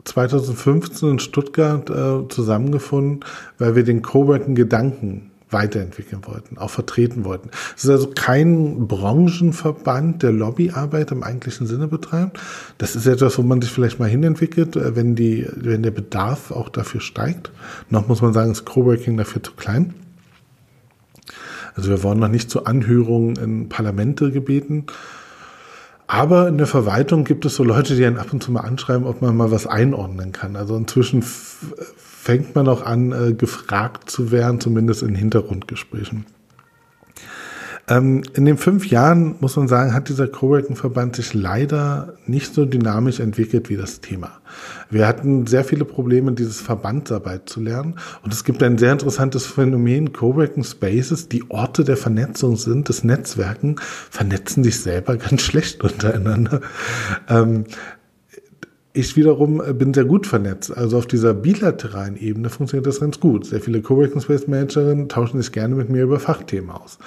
2015 in Stuttgart äh, zusammengefunden, weil wir den Coworking-Gedanken weiterentwickeln wollten, auch vertreten wollten. Es ist also kein Branchenverband, der Lobbyarbeit im eigentlichen Sinne betreibt. Das ist etwas, wo man sich vielleicht mal hinentwickelt, äh, wenn die, wenn der Bedarf auch dafür steigt. Noch muss man sagen, ist Coworking dafür zu klein. Also wir wurden noch nicht zu Anhörungen in Parlamente gebeten. Aber in der Verwaltung gibt es so Leute, die einen ab und zu mal anschreiben, ob man mal was einordnen kann. Also inzwischen fängt man auch an, äh, gefragt zu werden, zumindest in Hintergrundgesprächen. Ähm, in den fünf Jahren, muss man sagen, hat dieser Coworking-Verband sich leider nicht so dynamisch entwickelt wie das Thema. Wir hatten sehr viele Probleme, dieses Verbandsarbeit zu lernen. Und es gibt ein sehr interessantes Phänomen, Coworking Spaces, die Orte der Vernetzung sind, des Netzwerken, vernetzen sich selber *laughs* ganz schlecht untereinander. Ähm, ich wiederum äh, bin sehr gut vernetzt. Also auf dieser bilateralen Ebene funktioniert das ganz gut. Sehr viele Coworking Space Managerinnen tauschen sich gerne mit mir über Fachthemen aus.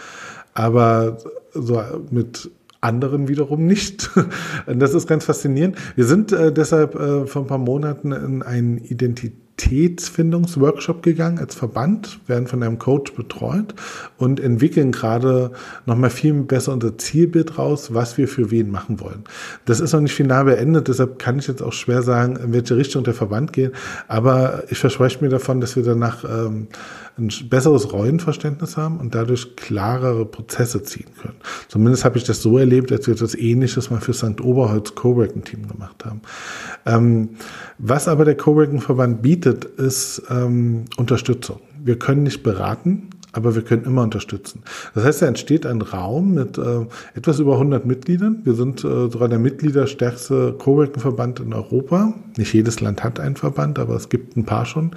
Aber so mit anderen wiederum nicht. *laughs* Das ist ganz faszinierend. Wir sind äh, deshalb äh, vor ein paar Monaten in einen Identität Identitätsfindungsworkshop gegangen als Verband, werden von einem Coach betreut und entwickeln gerade nochmal viel besser unser Zielbild raus, was wir für wen machen wollen. Das ist noch nicht final beendet, deshalb kann ich jetzt auch schwer sagen, in welche Richtung der Verband geht, aber ich verspreche mir davon, dass wir danach ähm, ein besseres Rollenverständnis haben und dadurch klarere Prozesse ziehen können. Zumindest habe ich das so erlebt, als wir etwas Ähnliches mal für St. Oberholz Coworking-Team gemacht haben. Ähm, was aber der Coworking-Verband bietet, ist ähm, Unterstützung. Wir können nicht beraten, aber wir können immer unterstützen. Das heißt, da entsteht ein Raum mit äh, etwas über 100 Mitgliedern. Wir sind äh, sogar der Mitgliederstärkste Coworking-Verband in Europa. Nicht jedes Land hat einen Verband, aber es gibt ein paar schon.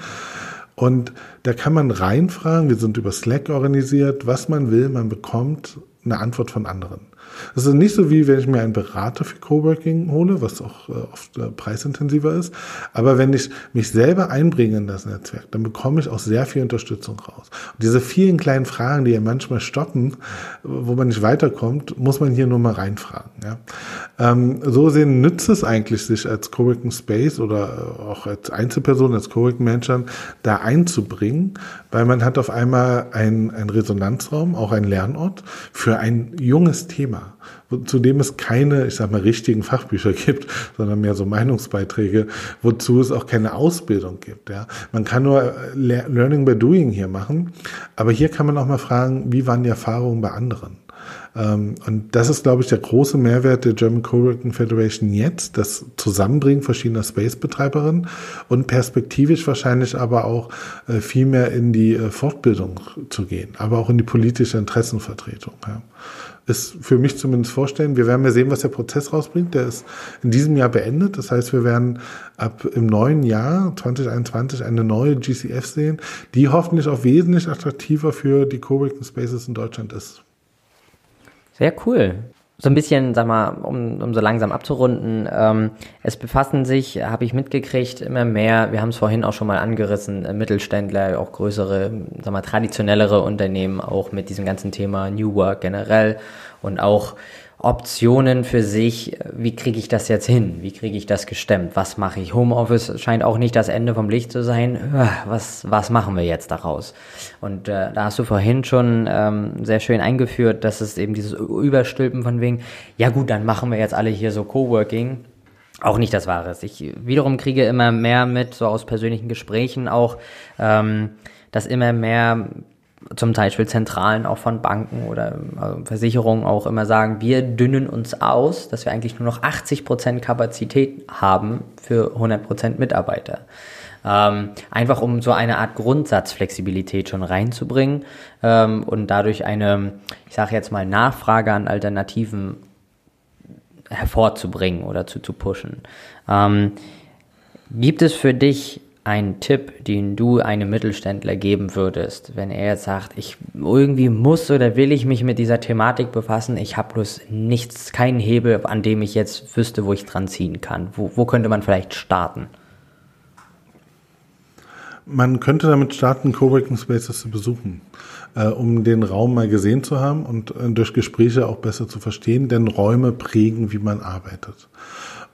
Und da kann man reinfragen, wir sind über Slack organisiert, was man will, man bekommt eine Antwort von anderen. Das ist nicht so wie, wenn ich mir einen Berater für Coworking hole, was auch äh, oft äh, preisintensiver ist. Aber wenn ich mich selber einbringe in das Netzwerk, dann bekomme ich auch sehr viel Unterstützung raus. Und diese vielen kleinen Fragen, die ja manchmal stoppen, wo man nicht weiterkommt, muss man hier nur mal reinfragen. Ja? Ähm, so sehen nützt es eigentlich, sich als Coworking Space oder auch als Einzelperson, als Coworking Manager da einzubringen, weil man hat auf einmal einen, einen Resonanzraum, auch einen Lernort für ein junges Thema zu dem es keine, ich sag mal, richtigen Fachbücher gibt, *laughs* sondern mehr so Meinungsbeiträge, wozu es auch keine Ausbildung gibt. Ja. Man kann nur äh, Learning by Doing hier machen, aber hier kann man auch mal fragen, wie waren die Erfahrungen bei anderen? Ähm, und das ist, glaube ich, der große Mehrwert der German Coworking Federation jetzt, das Zusammenbringen verschiedener Space-Betreiberinnen und perspektivisch wahrscheinlich aber auch äh, viel mehr in die äh, Fortbildung zu gehen, aber auch in die politische Interessenvertretung. Ja ist für mich zumindest vorstellen. Wir werden ja sehen, was der Prozess rausbringt. Der ist in diesem Jahr beendet. Das heißt, wir werden ab im neuen Jahr 2021 eine neue GCF sehen, die hoffentlich auch wesentlich attraktiver für die Coworking Spaces in Deutschland ist. Sehr cool so ein bisschen, sag mal, um, um so langsam abzurunden, ähm, es befassen sich, habe ich mitgekriegt, immer mehr, wir haben es vorhin auch schon mal angerissen, äh, Mittelständler, auch größere, sag mal, traditionellere Unternehmen, auch mit diesem ganzen Thema New Work generell und auch Optionen für sich, wie kriege ich das jetzt hin? Wie kriege ich das gestemmt? Was mache ich? Homeoffice scheint auch nicht das Ende vom Licht zu sein. Was, was machen wir jetzt daraus? Und äh, da hast du vorhin schon ähm, sehr schön eingeführt, dass es eben dieses Überstülpen von wegen, ja gut, dann machen wir jetzt alle hier so Coworking. Auch nicht das Wahre. Ich wiederum kriege immer mehr mit, so aus persönlichen Gesprächen auch, ähm, dass immer mehr zum Beispiel Zentralen auch von Banken oder also Versicherungen auch immer sagen, wir dünnen uns aus, dass wir eigentlich nur noch 80 Prozent Kapazität haben für 100 Prozent Mitarbeiter. Ähm, einfach um so eine Art Grundsatzflexibilität schon reinzubringen ähm, und dadurch eine, ich sage jetzt mal, Nachfrage an Alternativen hervorzubringen oder zu, zu pushen. Ähm, gibt es für dich ein Tipp, den du einem Mittelständler geben würdest, wenn er jetzt sagt, ich irgendwie muss oder will ich mich mit dieser Thematik befassen, ich habe bloß nichts, keinen Hebel, an dem ich jetzt wüsste, wo ich dran ziehen kann. Wo, wo könnte man vielleicht starten? Man könnte damit starten, Coworking Spaces zu besuchen, äh, um den Raum mal gesehen zu haben und äh, durch Gespräche auch besser zu verstehen, denn Räume prägen, wie man arbeitet.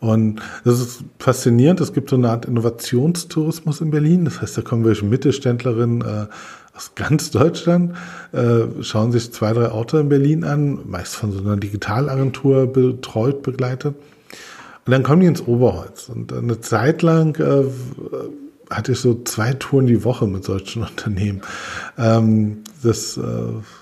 Und das ist faszinierend. Es gibt so eine Art Innovationstourismus in Berlin. Das heißt, da kommen welche Mittelständlerinnen äh, aus ganz Deutschland, äh, schauen sich zwei, drei Orte in Berlin an, meist von so einer Digitalagentur betreut, begleitet. Und dann kommen die ins Oberholz. Und eine Zeit lang äh, hatte ich so zwei Touren die Woche mit solchen *laughs* Unternehmen. Ähm, das äh,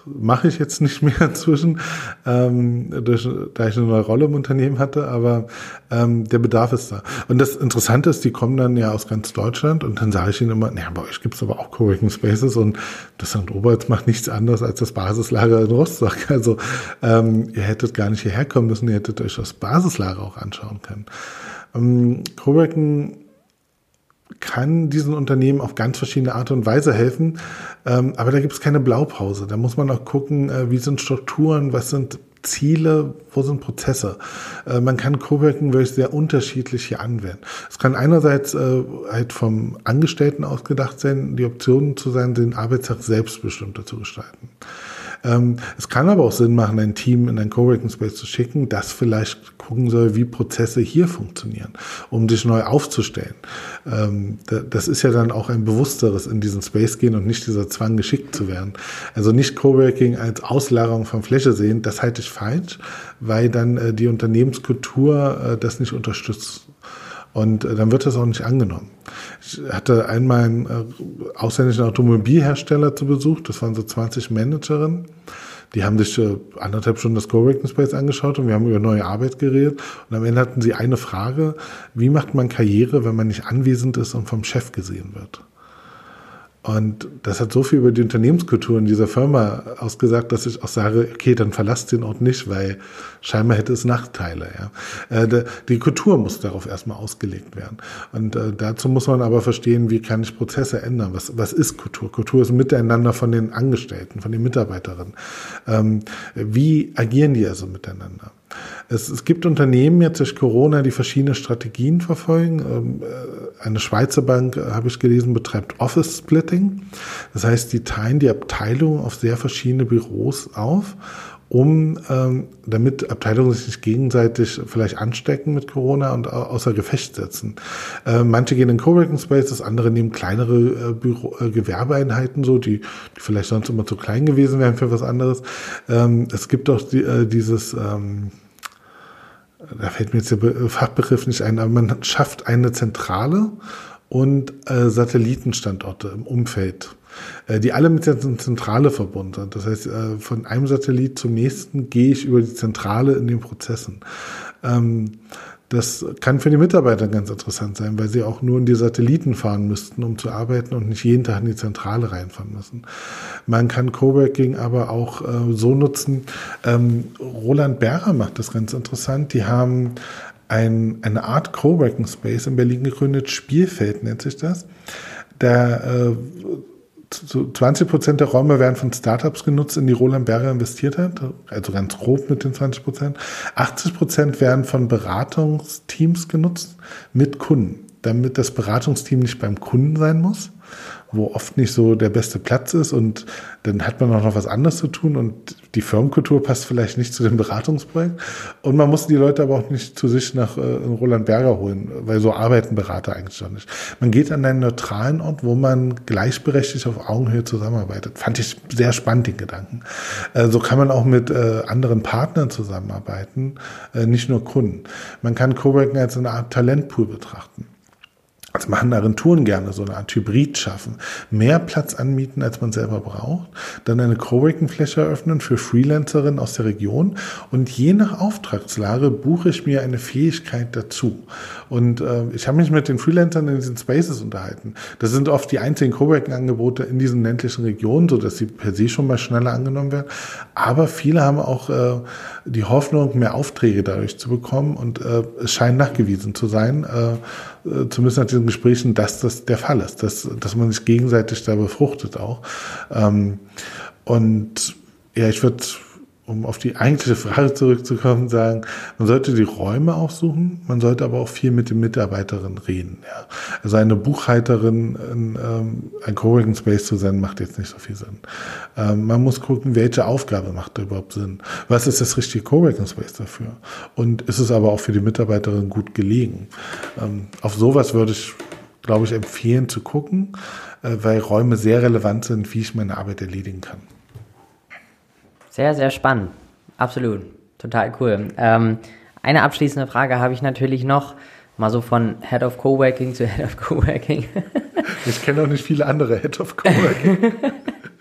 mache ich jetzt nicht mehr *laughs* inzwischen, ähm, durch, da ich eine neue Rolle im Unternehmen hatte, aber ähm, der Bedarf ist da. Und das Interessante ist, die kommen dann ja aus ganz Deutschland und dann sage ich ihnen immer, naja, bei euch gibt's aber auch Coworking Spaces und das St. Oberholz macht nichts anderes als das Basislager in Rostock. *laughs* Also ähm, ihr hättet gar nicht hierher kommen müssen, ihr hättet euch das Basislager auch anschauen können. Ähm, Coworking kann diesen Unternehmen auf ganz verschiedene Art und Weise helfen. Ähm, aber da gibt es keine Blaupause. Da muss man auch gucken, äh, wie sind Strukturen, was sind Ziele, wo sind Prozesse. Äh, man kann Coworking wirklich sehr unterschiedlich hier anwenden. Es kann einerseits äh, halt vom Angestellten ausgedacht sein, die Optionen zu sein, den Arbeitstag selbstbestimmter zu gestalten. Ähm, es kann aber auch Sinn machen, ein Team in ein Coworking Space zu schicken, das vielleicht gucken soll, wie Prozesse hier funktionieren, um sich neu aufzustellen. Ähm, das ist ja dann auch ein bewussteres in diesen Space gehen und nicht dieser Zwang, geschickt zu werden. Also nicht Coworking als Auslagerung von Fläche sehen, das halte ich falsch, weil dann äh, die Unternehmenskultur äh, das nicht unterstützt. Und äh, dann wird das auch nicht angenommen. Ich hatte einmal einen äh, ausländischen Automobilhersteller zu Besuch, das waren so 20 Managerinnen. Die haben sich äh, anderthalb Stunden das Coworking Space angeschaut und wir haben über neue Arbeit geredet. Und am Ende hatten sie eine Frage, wie macht man Karriere, wenn man nicht anwesend ist und vom Chef gesehen wird? Und das hat so viel über die Unternehmenskultur in dieser Firma ausgesagt, dass ich auch sage, okay, dann verlasst den Ort nicht, weil scheinbar hätte es Nachteile. Ja. Äh, die Kultur muss darauf erstmal ausgelegt werden. Und äh, dazu muss man aber verstehen, wie kann ich Prozesse ändern? Was, was ist Kultur? Kultur ist Miteinander von den Angestellten, von den Mitarbeiterinnen. Ähm, wie agieren die also miteinander? Es, es gibt Unternehmen jetzt durch Corona, die verschiedene Strategien verfolgen. Eine Schweizer Bank, äh, habe ich gelesen, betreibt Office Splitting. Das heißt, die teilen die Abteilung auf sehr verschiedene Büros auf um ähm, damit Abteilungen sich nicht gegenseitig vielleicht anstecken mit Corona und außer Gefecht setzen. Äh, manche gehen in Coworking Spaces, andere nehmen kleinere äh, Büro, äh, Gewerbeeinheiten so, die, die vielleicht sonst immer zu klein gewesen wären für was anderes. Ähm, es gibt auch die, äh, dieses ähm, da fällt mir jetzt der Fachbegriff nicht ein, aber man schafft eine Zentrale und äh, Satellitenstandorte im Umfeld, äh, die alle mit der Zentrale verbunden sind. Das heißt, äh, von einem Satellit zum nächsten gehe ich über die Zentrale in den Prozessen. Ähm, das kann für die Mitarbeiter ganz interessant sein, weil sie auch nur in die Satelliten fahren müssten, um zu arbeiten und nicht jeden Tag in die Zentrale reinfahren müssen. Man kann Coworking aber auch äh, so nutzen. Ähm, Roland Berger macht das ganz interessant. Die haben ein, eine Art Coworking Space in Berlin gegründet. Spielfeld nennt sich das. Der äh, 20 Prozent der Räume werden von Startups genutzt, in die Roland Berger investiert hat, also ganz grob mit den 20 Prozent. 80 Prozent werden von Beratungsteams genutzt mit Kunden, damit das Beratungsteam nicht beim Kunden sein muss, wo oft nicht so der beste Platz ist und dann hat man auch noch was anderes zu tun und die Firmenkultur passt vielleicht nicht zu dem Beratungsprojekt und man muss die Leute aber auch nicht zu sich nach äh, Roland Berger holen, weil so arbeiten Berater eigentlich schon nicht. Man geht an einen neutralen Ort, wo man gleichberechtigt auf Augenhöhe zusammenarbeitet. Fand ich sehr spannend, den Gedanken. Äh, so kann man auch mit äh, anderen Partnern zusammenarbeiten, äh, nicht nur Kunden. Man kann Coworking als eine Art Talentpool betrachten. Das machen Agenturen gerne, so eine Art Hybrid schaffen. Mehr Platz anmieten, als man selber braucht. Dann eine Coworking-Fläche eröffnen für Freelancerinnen aus der Region. Und je nach Auftragslage buche ich mir eine Fähigkeit dazu. Und äh, ich habe mich mit den Freelancern in diesen Spaces unterhalten. Das sind oft die einzigen Coworking-Angebote in diesen ländlichen Regionen, so dass sie per se schon mal schneller angenommen werden. Aber viele haben auch äh, die Hoffnung, mehr Aufträge dadurch zu bekommen. Und äh, es scheint nachgewiesen zu sein, äh, äh zumindest nach diesen Gesprächen, dass das der Fall ist, dass, dass man sich gegenseitig da befruchtet auch. Ähm, und ja, ich würde um auf die eigentliche Frage *laughs* zurückzukommen, sagen, man sollte die Räume aufsuchen, man sollte aber auch viel mit den Mitarbeiterinnen reden. Ja. Also eine Buchhalterin, ein, ähm, ein Coworking Space zu sein, macht jetzt nicht so viel Sinn. Ähm, man muss gucken, welche Aufgabe macht da überhaupt Sinn. Was ist das richtige Coworking Space dafür? Und ist es aber auch für die Mitarbeiterin gut gelegen? Ähm, auf sowas würde ich, glaube ich, empfehlen zu gucken, äh, weil Räume sehr relevant sind, wie ich meine Arbeit erledigen kann. Sehr, sehr spannend. Absolut. Total cool. Ähm, eine abschließende Frage habe ich natürlich noch. Mal so von Head of Coworking zu Head of Coworking. *laughs* ich kenne auch nicht viele andere Head of Coworking.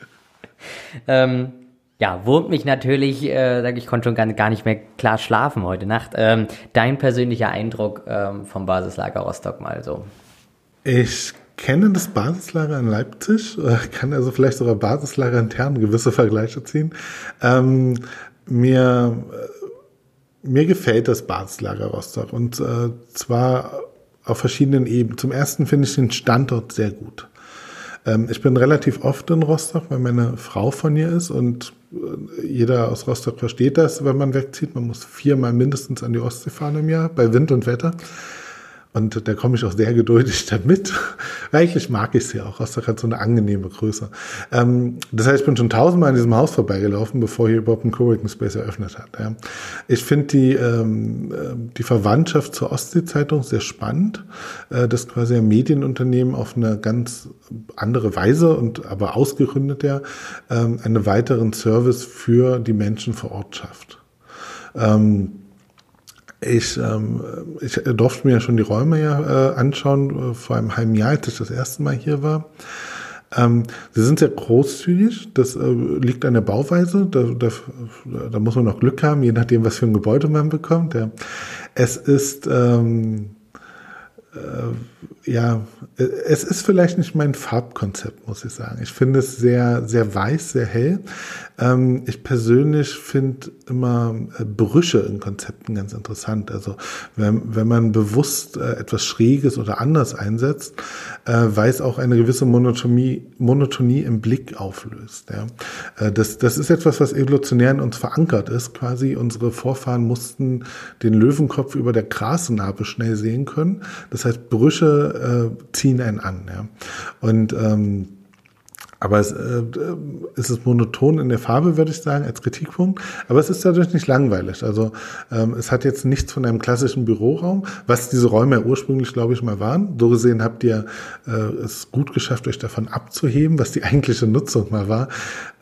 *laughs* ähm, ja, wurmt mich natürlich, äh, sag ich, konnte schon gar, gar nicht mehr klar schlafen heute Nacht. Ähm, dein persönlicher Eindruck ähm, vom Basislager Rostock mal so. Ich kenne das Basislager in Leipzig, kann also vielleicht sogar Basislager intern gewisse Vergleiche ziehen. Ähm, mir, äh, mir gefällt das Basislager Rostock und äh, zwar auf verschiedenen Ebenen. Zum ersten finde ich den Standort sehr gut. Ähm, ich bin relativ oft in Rostock, weil meine Frau von hier ist und äh, jeder aus Rostock versteht das, wenn man wegzieht. Man muss viermal mindestens an die Ostsee fahren im Jahr, bei Wind und Wetter. Und da komme ich auch sehr geduldig *laughs* damit. Eigentlich mag ich ja auch. Rostock hat so eine angenehme Größe. Ähm, das heißt, ich bin schon tausendmal an diesem Haus vorbeigelaufen, bevor hier überhaupt ein Coworking Space eröffnet hat. Ja. Ich finde die, ähm, äh, die Verwandtschaft zur Ostsee-Zeitung sehr spannend. Äh, das quasi ein Medienunternehmen auf eine ganz andere Weise und aber ausgegründet ja, ähm, einen weiteren Service für die Menschen vor Ort schafft. Ähm, ich, ähm, ich durfte mir ja schon die Räume ja äh, anschauen, äh, vor einem halben Jahr, als ich das erste Mal hier war. Ähm, sie sind sehr großzügig, das äh, liegt an der Bauweise, da, da, da muss man noch Glück haben, je nachdem, was für ein Gebäude man bekommt. Ja. Es ist ähm, äh, ja, es ist vielleicht nicht mein Farbkonzept, muss ich sagen. Ich finde es sehr, sehr weiß, sehr hell. Ähm, ich persönlich finde immer äh, Brüche in Konzepten ganz interessant. Also wenn, wenn man bewusst äh, etwas Schräges oder anders einsetzt, äh, weil es auch eine gewisse Monotonie, Monotonie im Blick auflöst. Ja. Äh, das, das ist etwas, was evolutionär in uns verankert ist. Quasi unsere Vorfahren mussten den Löwenkopf über der Grasnarbe schnell sehen können. Das heißt, Brüche äh, ziehen einen an. Ja. Und ähm, aber es, äh, es ist monoton in der Farbe, würde ich sagen, als Kritikpunkt. Aber es ist dadurch nicht langweilig. Also ähm, es hat jetzt nichts von einem klassischen Büroraum, was diese Räume ja ursprünglich, glaube ich, mal waren. So gesehen habt ihr äh, es gut geschafft, euch davon abzuheben, was die eigentliche Nutzung mal war.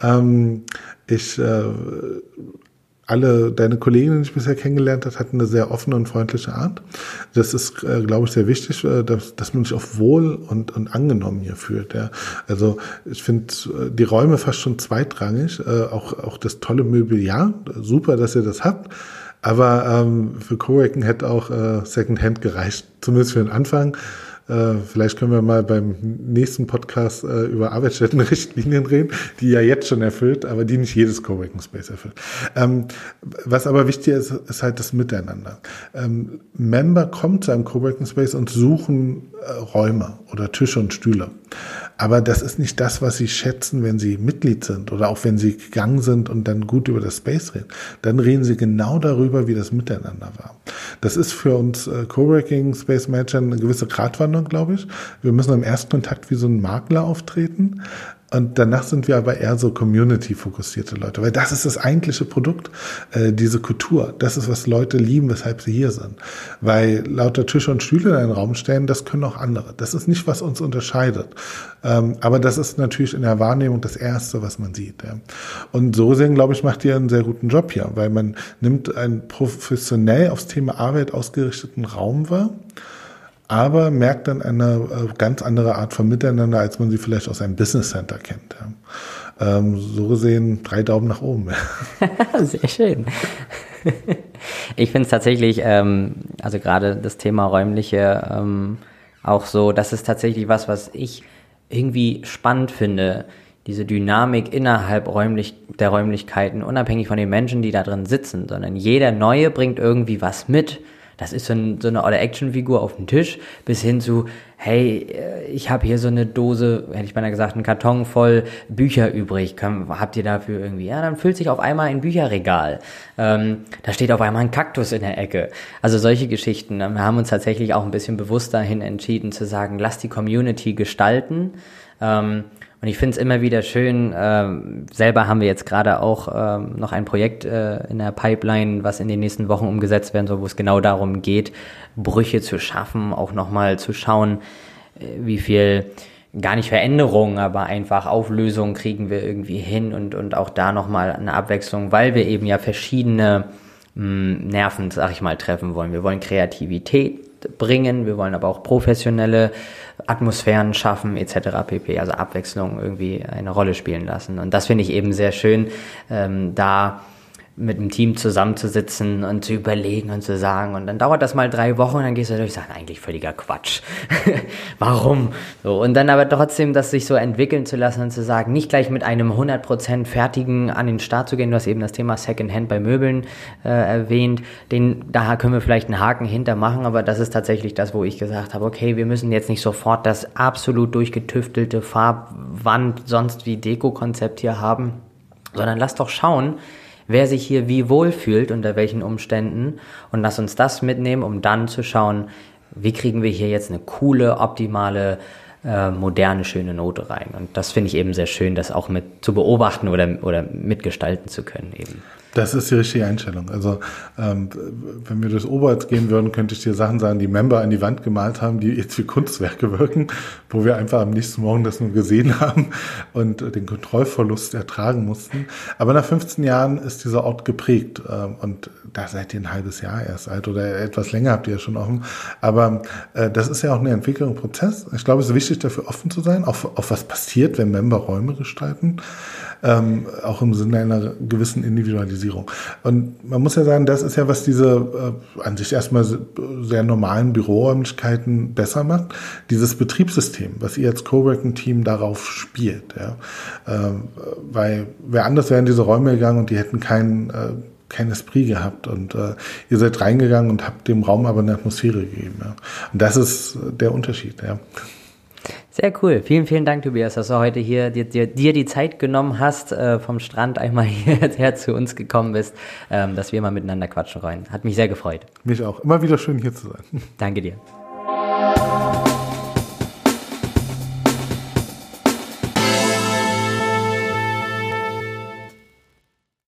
Ähm, ich äh, alle deine Kolleginnen, die ich bisher kennengelernt habe, hatten eine sehr offene und freundliche Art. Das ist, äh, glaube ich, sehr wichtig, äh, dass, dass man sich auch wohl und, und angenommen hier fühlt. Ja. Also ich finde äh, die Räume fast schon zweitrangig, äh, auch, auch das tolle Möbel, ja, super, dass ihr das habt. Aber ähm, für Coworking hätte auch äh, Secondhand gereicht, zumindest für den Anfang. Äh, vielleicht können wir mal beim nächsten Podcast äh, über Arbeitsstättenrichtlinien reden, die ja jetzt schon erfüllt, aber die nicht jedes Coworking Space erfüllt. Ähm, was aber wichtig ist, ist halt das Miteinander. Ähm, Member kommen zu einem Coworking Space und suchen äh, Räume oder Tische und Stühle. Aber das ist nicht das, was sie schätzen, wenn sie Mitglied sind oder auch wenn sie gegangen sind und dann gut über das Space reden. Dann reden sie genau darüber, wie das Miteinander war. Das ist für uns äh, Coworking Space Manager eine gewisse Gratwanderung, glaube ich. Wir müssen im ersten Kontakt wie so ein Makler auftreten. Und danach sind wir aber eher so community-fokussierte Leute, weil das ist das eigentliche Produkt, äh, diese Kultur. Das ist, was Leute lieben, weshalb sie hier sind. Weil lauter Tische und Stühle in einen Raum stellen, das können auch andere. Das ist nicht, was uns unterscheidet. Ähm, aber das ist natürlich in der Wahrnehmung das Erste, was man sieht. Ja. Und so gesehen, glaube ich, macht ihr einen sehr guten Job hier, weil man nimmt einen professionell aufs Thema Arbeit ausgerichteten Raum wahr aber merkt dann eine äh, ganz andere Art von Miteinander, als man sie vielleicht aus einem Business Center kennt. Ähm, so gesehen drei Daumen nach oben. *laughs* Sehr schön. Ich finde es tatsächlich, ähm, also gerade das Thema räumliche, ähm, auch so, das ist tatsächlich was, was ich irgendwie spannend finde. Diese Dynamik innerhalb räumlich, der Räumlichkeiten, unabhängig von den Menschen, die da drin sitzen, sondern jeder Neue bringt irgendwie was mit das ist so, ein, so eine olle Actionfigur auf dem Tisch, bis hin zu, hey, äh, ich habe hier so eine Dose, hätte ich beinahe gesagt, einen Karton voll Bücher übrig. Kann, habt ihr dafür irgendwie? Ja, dann füllt sich auf einmal ein Bücherregal. Ähm, da steht auf einmal ein Kaktus in der Ecke. Also solche Geschichten. Wir haben uns tatsächlich auch ein bisschen bewusst dahin entschieden zu sagen, lass die Community gestalten. Ähm, und ich finde es immer wieder schön, äh, selber haben wir jetzt gerade auch äh, noch ein Projekt äh, in der Pipeline, was in den nächsten Wochen umgesetzt werden soll, wo es genau darum geht, Brüche zu schaffen, auch nochmal zu schauen, äh, wie viel gar nicht Veränderungen, aber einfach Auflösungen kriegen wir irgendwie hin und, und auch da nochmal eine Abwechslung, weil wir eben ja verschiedene mh, hm, Nerven, sag ich mal, treffen wollen. Wir wollen Kreativität bringen, wir wollen aber auch professionelle Atmosphären schaffen etc. pp. Also Abwechslung irgendwie eine Rolle spielen lassen. Und das finde ich eben sehr schön, ähm, da mit dem Team zusammenzusitzen und zu überlegen und zu sagen. Und dann dauert das mal drei Wochen und dann gehst du durch und sagst, eigentlich völliger Quatsch. *laughs* Warum? So, und dann aber trotzdem das sich so entwickeln zu lassen und zu sagen, nicht gleich mit einem 100% fertigen an den Start zu gehen. Du hast eben das Thema Secondhand bei Möbeln äh, erwähnt. Den, da können wir vielleicht einen Haken hintermachen, aber das ist tatsächlich das, wo ich gesagt habe, okay, wir müssen jetzt nicht sofort das absolut durchgetüftelte Farbwand, sonst wie Deko-Konzept hier haben, sondern lass doch schauen, wer sich hier wie wohl fühlt, unter welchen Umständen und lass uns das mitnehmen, um dann zu schauen, wie kriegen wir hier jetzt eine coole, optimale, äh, moderne, schöne Note rein. Und das finde ich eben sehr schön, das auch mit zu beobachten oder, oder mitgestalten zu können eben. Das ist die richtige Einstellung. Also ähm, wenn wir durchs Oberholz gehen würden, könnte ich dir Sachen sagen, die Member an die Wand gemalt haben, die jetzt wie Kunstwerke wirken, wo wir einfach am nächsten Morgen das nur gesehen haben und den Kontrollverlust ertragen mussten. Aber nach 15 Jahren ist dieser Ort geprägt ähm, und da seid ihr ein halbes Jahr erst alt oder etwas länger habt ihr ja schon offen. Aber äh, das ist ja auch ein Prozess. Ich glaube, es ist wichtig, dafür offen zu sein, auch auf was passiert, wenn Member Räume gestalten. Ähm, auch im Sinne einer gewissen Individualisierung. Und man muss ja sagen, das ist ja, was diese äh, an sich erstmal sehr normalen Büroräumlichkeiten besser macht. Dieses Betriebssystem, was ihr als Coworking-Team darauf spielt. Ja? Äh, weil wer anders wäre in diese Räume gegangen und die hätten keinen äh, kein Esprit gehabt und äh, ihr seid reingegangen und habt dem Raum aber eine Atmosphäre gegeben. Ja. Und das ist der Unterschied. Ja. Sehr cool. Vielen, vielen Dank, Tobias, dass du heute hier dir, dir, dir die Zeit genommen hast, äh, vom Strand einmal *laughs* hierher zu uns gekommen bist, ähm, dass wir mal miteinander quatschen wollen. Hat mich sehr gefreut. Mich auch. Immer wieder schön hier zu sein. Danke dir.